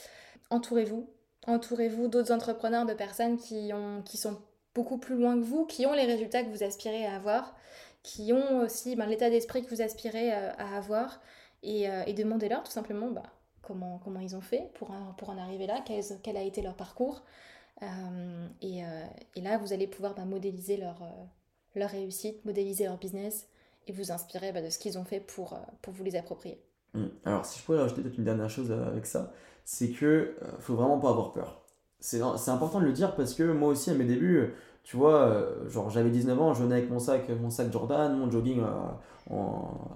entourez-vous. Entourez-vous d'autres entrepreneurs, de personnes qui, ont, qui sont beaucoup plus loin que vous, qui ont les résultats que vous aspirez à avoir, qui ont aussi ben, l'état d'esprit que vous aspirez euh, à avoir euh, et, demandez-leur tout simplement bah, comment, comment ils ont fait pour, pour en arriver là, quel, quel a été leur parcours. Euh, et, euh, et, là, vous allez pouvoir bah, modéliser leur, leur réussite, modéliser leur business et vous inspirer bah, de ce qu'ils ont fait pour, pour vous les approprier. Mmh. Alors, si je pourrais rajouter peut-être une dernière chose avec ça, c'est que ne faut vraiment pas avoir peur. C'est important de le dire parce que moi aussi, à mes débuts, tu vois, genre j'avais 19 ans, je venais avec mon sac, mon sac Jordan, mon jogging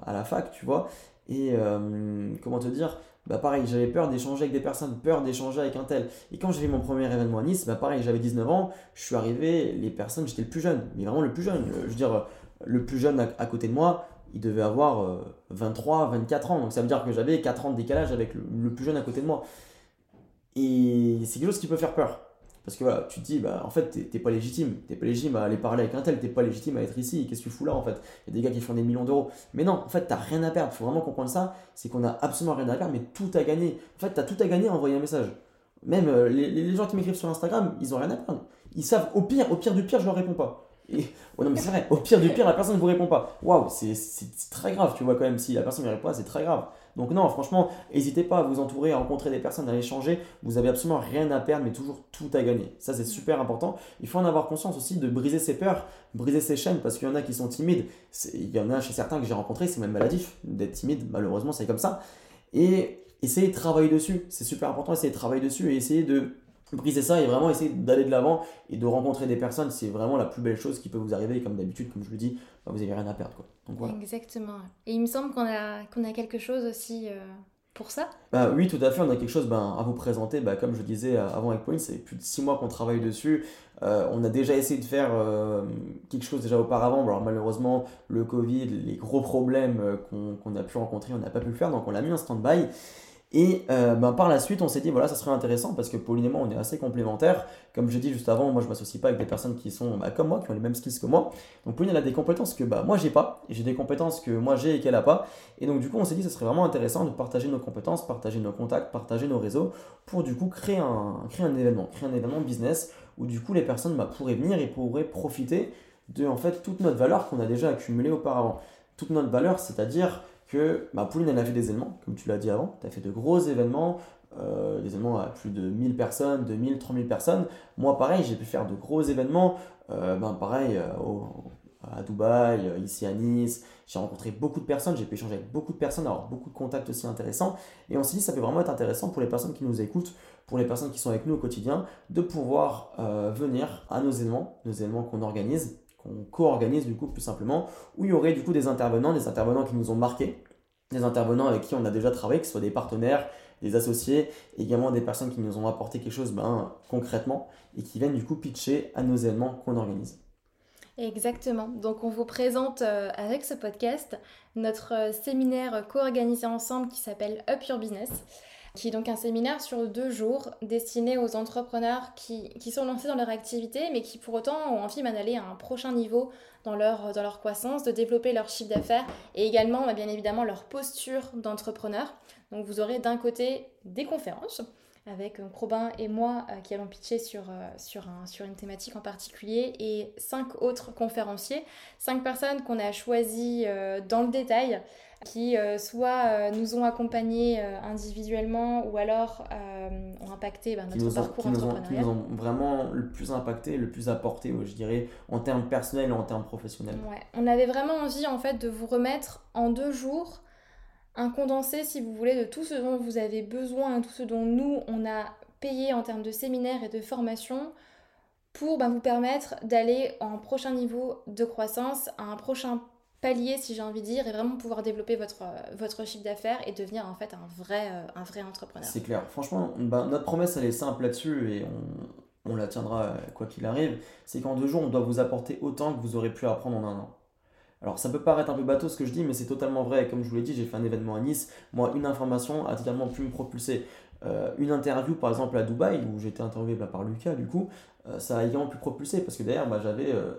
à la fac, tu vois, et euh, comment te dire bah pareil, j'avais peur d'échanger avec des personnes, peur d'échanger avec un tel. Et quand j'ai fait mon premier événement à Nice, bah pareil, j'avais 19 ans, je suis arrivé, les personnes, j'étais le plus jeune, mais vraiment le plus jeune. Je veux dire, le plus jeune à, côté de moi, il devait avoir 23, euh, 24 ans. Donc ça veut dire que j'avais 4 ans de décalage avec le plus jeune à côté de moi. Et c'est quelque chose qui peut faire peur. Parce que voilà, tu te dis, bah, en fait, t'es pas légitime. T'es pas légitime à aller parler avec un tel, t'es pas légitime à être ici. Qu'est-ce que tu fous là, en fait? Il y a des gars qui font des millions d'euros. Mais non, en fait, t'as rien à perdre. Il faut vraiment comprendre ça. C'est qu'on a absolument rien à perdre, mais tout à gagner. En fait, t'as tout à gagner à envoyer un message. Même euh, les, gens qui m'écrivent sur Instagram, ils ont rien à perdre. Ils savent, au pire, au pire du pire, je leur réponds pas. Et, oh non, mais c'est vrai, au pire du pire, la personne ne vous répond pas. Waouh, c'est très grave, tu vois, quand même, si la personne ne répond pas, c'est très grave. Donc non, franchement, n'hésitez pas à vous entourer, à rencontrer des personnes, à échanger. Vous avez absolument rien à perdre, mais toujours tout à gagner. Ça, c'est super important. Il faut en avoir conscience aussi de briser ses peurs, briser ses chaînes, parce qu'il y en a qui sont timides. Il y en a chez certains que j'ai rencontrés, c'est même maladif d'être timide. Malheureusement, c'est comme ça. Et essayez de travailler dessus. C'est super important, essayez de travailler dessus et essayez de briser ça et vraiment essayer d'aller de l'avant et de rencontrer des personnes, c'est vraiment la plus belle chose qui peut vous arriver. Et comme d'habitude, comme je le dis, bah, vous n'avez rien à perdre. Quoi. Donc, voilà. Exactement. Et il me semble qu'on a, qu'on a quelque chose aussi euh, pour ça. Bah, oui, tout à fait. On a quelque chose ben, à vous présenter. Bah, comme je disais avant avec Point, c'est plus de six mois qu'on travaille dessus. Euh, on a déjà essayé de faire euh, quelque chose déjà auparavant. Alors malheureusement, le Covid, les gros problèmes qu'on, qu'on a pu rencontrer, on n'a pas pu le faire. Donc on l'a mis en stand-by. Et euh, ben, par la suite, on s'est dit, voilà, ça serait intéressant parce que Pauline et moi, on est assez complémentaires. Comme je dis juste avant, moi, je ne m'associe pas avec des personnes qui sont bah, comme moi, qui ont les mêmes skills que moi. Donc Pauline, elle a des compétences que bah, moi, j'ai pas. J'ai des compétences que moi, j'ai et qu'elle n'a pas. Et donc, du coup, on s'est dit, ça serait vraiment intéressant de partager nos compétences, partager nos contacts, partager nos réseaux pour, du coup, créer un, créer un événement, créer un événement business où, du coup, les personnes bah, pourraient venir et pourraient profiter de, en fait, toute notre valeur qu'on a déjà accumulée auparavant. Toute notre valeur, c'est-à-dire que bah, elle a fait des événements, comme tu l'as dit avant. Tu as fait de gros événements, euh, des événements à plus de 1000 personnes, 2000, 3000 personnes. Moi, pareil, j'ai pu faire de gros événements, euh, ben, pareil, euh, à Dubaï, ici à Nice. J'ai rencontré beaucoup de personnes, j'ai pu échanger avec beaucoup de personnes, avoir beaucoup de contacts aussi intéressants. Et on s'est dit, ça peut vraiment être intéressant pour les personnes qui nous écoutent, pour les personnes qui sont avec nous au quotidien, de pouvoir venir à nos événements, nos événements qu'on organise qu'on co-organise du coup plus simplement, où il y aurait du coup des intervenants, des intervenants qui nous ont marqués, des intervenants avec qui on a déjà travaillé, que ce soit des partenaires, des associés, également des personnes qui nous ont apporté quelque chose ben, concrètement et qui viennent du coup pitcher à nos événements qu'on organise. Exactement. Donc on vous présente euh, avec ce podcast notre euh, séminaire co-organisé ensemble qui s'appelle Up Your Business qui est donc un séminaire sur deux jours destiné aux entrepreneurs qui, qui, sont lancés dans leur activité, mais qui pour autant ont envie d'aller à un prochain niveau dans leur, dans leur croissance, de développer leur chiffre d'affaires et également bah, bien évidemment leur posture d'entrepreneur. Donc vous aurez d'un côté des conférences avec Robin et moi euh, qui allons pitcher sur, euh, sur, un, sur une thématique en particulier et cinq autres conférenciers, cinq personnes qu'on a choisies euh, dans le détail qui euh, soit euh, nous ont accompagnés euh, individuellement ou alors ont impacté ben, notre parcours entrepreneurial. qui nous ont vraiment le plus impacté, le plus apporté, je dirais, en termes personnels et en termes professionnels. Ouais. On avait vraiment envie en fait de vous remettre en deux jours un condensé, si vous voulez, de tout ce dont vous avez besoin, tout ce dont nous, on a payé en termes de séminaires et de formation pour bah, vous permettre d'aller en prochain niveau de croissance, à un prochain palier, si j'ai envie de dire, et vraiment pouvoir développer votre, votre chiffre d'affaires et devenir en fait un vrai, euh, un vrai entrepreneur. C'est clair. Franchement, bah, notre promesse, elle est simple là-dessus et on, on la tiendra euh, quoi qu'il arrive. C'est qu'en deux jours, on doit vous apporter autant que vous aurez pu apprendre en un an. Alors ça peut paraître un peu bateau ce que je dis, mais c'est totalement vrai. Comme je vous l'ai dit, j'ai fait un événement à Nice. Moi, une information a totalement pu me propulser. Euh, une interview par exemple à Dubaï, où j'étais interviewé bah, par Lucas du coup, euh, ça a également pu propulser parce que d'ailleurs bah, j'avais, euh,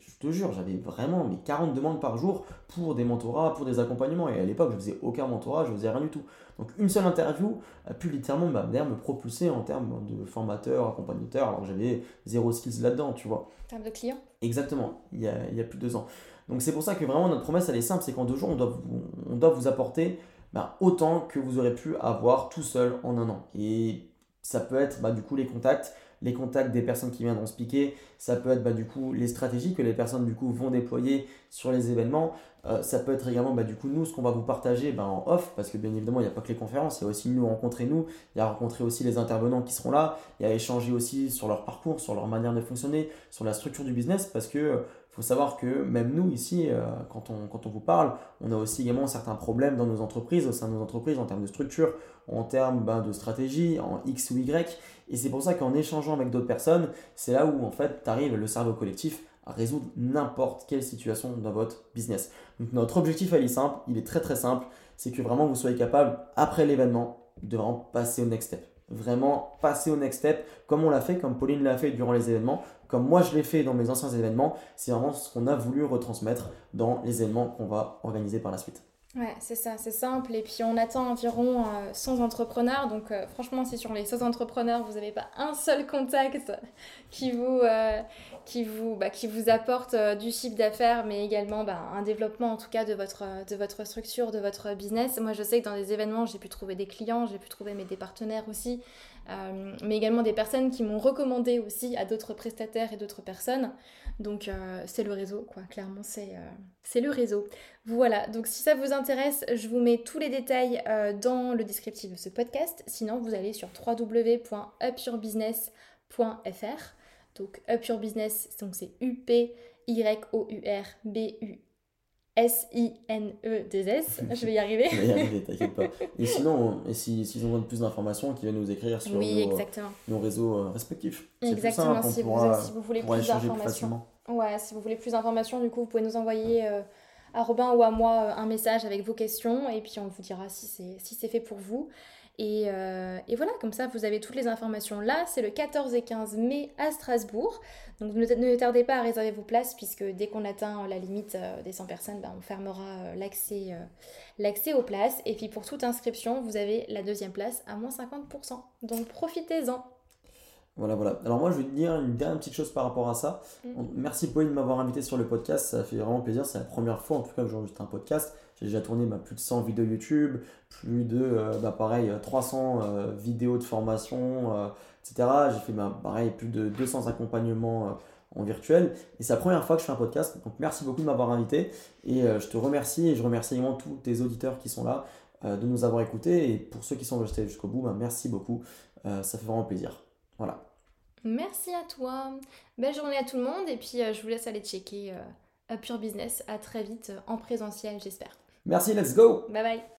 je te jure, j'avais vraiment mes 40 demandes par jour pour des mentorats, pour des accompagnements. Et à l'époque, je faisais aucun mentorat, je faisais rien du tout. Donc une seule interview a pu littéralement bah, me propulser en termes de formateur, accompagnateur, alors que j'avais zéro skills là-dedans, tu vois. En termes de clients? Exactement, il y, a, il y a plus de deux ans. Donc c'est pour ça que vraiment notre promesse elle est simple, c'est qu'en deux jours on doit vous, on doit vous apporter bah, autant que vous aurez pu avoir tout seul en un an. Et ça peut être bah, du coup les contacts, les contacts des personnes qui viendront se piquer, ça peut être bah, du coup les stratégies que les personnes du coup vont déployer sur les événements, euh, ça peut être également bah, du coup nous ce qu'on va vous partager bah, en off, parce que bien évidemment il n'y a pas que les conférences, il y a aussi nous rencontrer nous, il y a rencontrer aussi les intervenants qui seront là, il y a échanger aussi sur leur parcours, sur leur manière de fonctionner, sur la structure du business, parce que faut savoir que même nous ici, euh, quand, on, vous parle, on a aussi également certains problèmes dans nos entreprises, au sein de nos entreprises, en termes de structure, en termes ben, de stratégie, en X ou Y. Et c'est pour ça qu'en échangeant avec d'autres personnes, c'est là où en fait tu arrives le cerveau collectif à résoudre n'importe quelle situation dans votre business. Donc notre objectif elle est simple, il est très très simple, c'est que vraiment vous soyez capable, après l'événement, de vraiment passer au next step vraiment passer au next step, comme on l'a fait, comme Pauline l'a fait durant les événements, comme moi je l'ai fait dans mes anciens événements. C'est vraiment ce qu'on a voulu retransmettre dans les événements qu'on va organiser par la suite. Ouais, c'est ça, c'est simple. Et puis on attend environ 100 euh, entrepreneurs. Donc euh, franchement, si sur les 100 entrepreneurs, vous n'avez pas un seul contact qui vous, euh, qui vous, bah, qui vous apporte du chiffre d'affaires, mais également bah, un développement en tout cas de votre, de votre structure, de votre business. Moi, je sais que dans des événements, j'ai pu trouver des clients, j'ai pu trouver mes, des partenaires aussi. Euh, mais également des personnes qui m'ont recommandé aussi à d'autres prestataires et d'autres personnes. Donc euh, c'est le réseau, quoi. Clairement, c'est euh, c'est le réseau. Voilà, donc si ça vous intéresse, je vous mets tous les détails dans le descriptif de ce podcast. Sinon, vous allez sur www.upyourbusiness.fr. Donc Up Your Business, c'est U-P-Y-O-U-R-B-U S-I-N-E-2-S. [laughs] Je vais y arriver. Je vais y arriver, [laughs] t'inquiète pas. Et sinon, et s'ils si, ont plus d'informations, qu'ils viennent nous écrire sur nos, réseaux euh, respectifs. Exactement, si, vous, si, vous, voulez plus d'informations. Ouais, si vous voulez plus d'informations, du coup, vous pouvez nous envoyer euh, à Robin ou à moi euh, un message avec vos questions et puis on vous dira si c'est si fait pour vous. Euh, et, voilà, comme ça, vous avez toutes les informations là. C'est le 14 et 15 mai à Strasbourg. Donc ne, tardez pas à réserver vos places puisque dès qu'on atteint la limite euh, des 100 personnes, ben, on fermera euh, l'accès aux places. Et puis pour toute inscription, vous avez la deuxième place à moins 50%. Donc profitez-en. Voilà, voilà. Alors moi, je vais te dire une dernière petite chose par rapport à ça. Mm. Merci Pauline de m'avoir invité sur le podcast. Ça fait vraiment plaisir. C'est la première fois, en tout cas, que j'enregistre un podcast. J'ai déjà tourné bah, plus de 100 vidéos YouTube, plus de, euh, bah, pareil, 300 euh, vidéos de formation, euh, etc. J'ai fait, bah, pareil, plus de 200 accompagnements en virtuel. Et c'est la première fois que je fais un podcast. Donc merci beaucoup de m'avoir invité. Et je te remercie et je remercie également tous tes auditeurs qui sont là de nous avoir écoutés. Et pour ceux qui sont restés jusqu'au bout, merci beaucoup. ça fait vraiment plaisir. Voilà. Merci à toi. Belle journée à tout le monde. Et puis je vous laisse aller checker Up Your Business. À très vite en présentiel, j'espère. Merci, let's go. Bye bye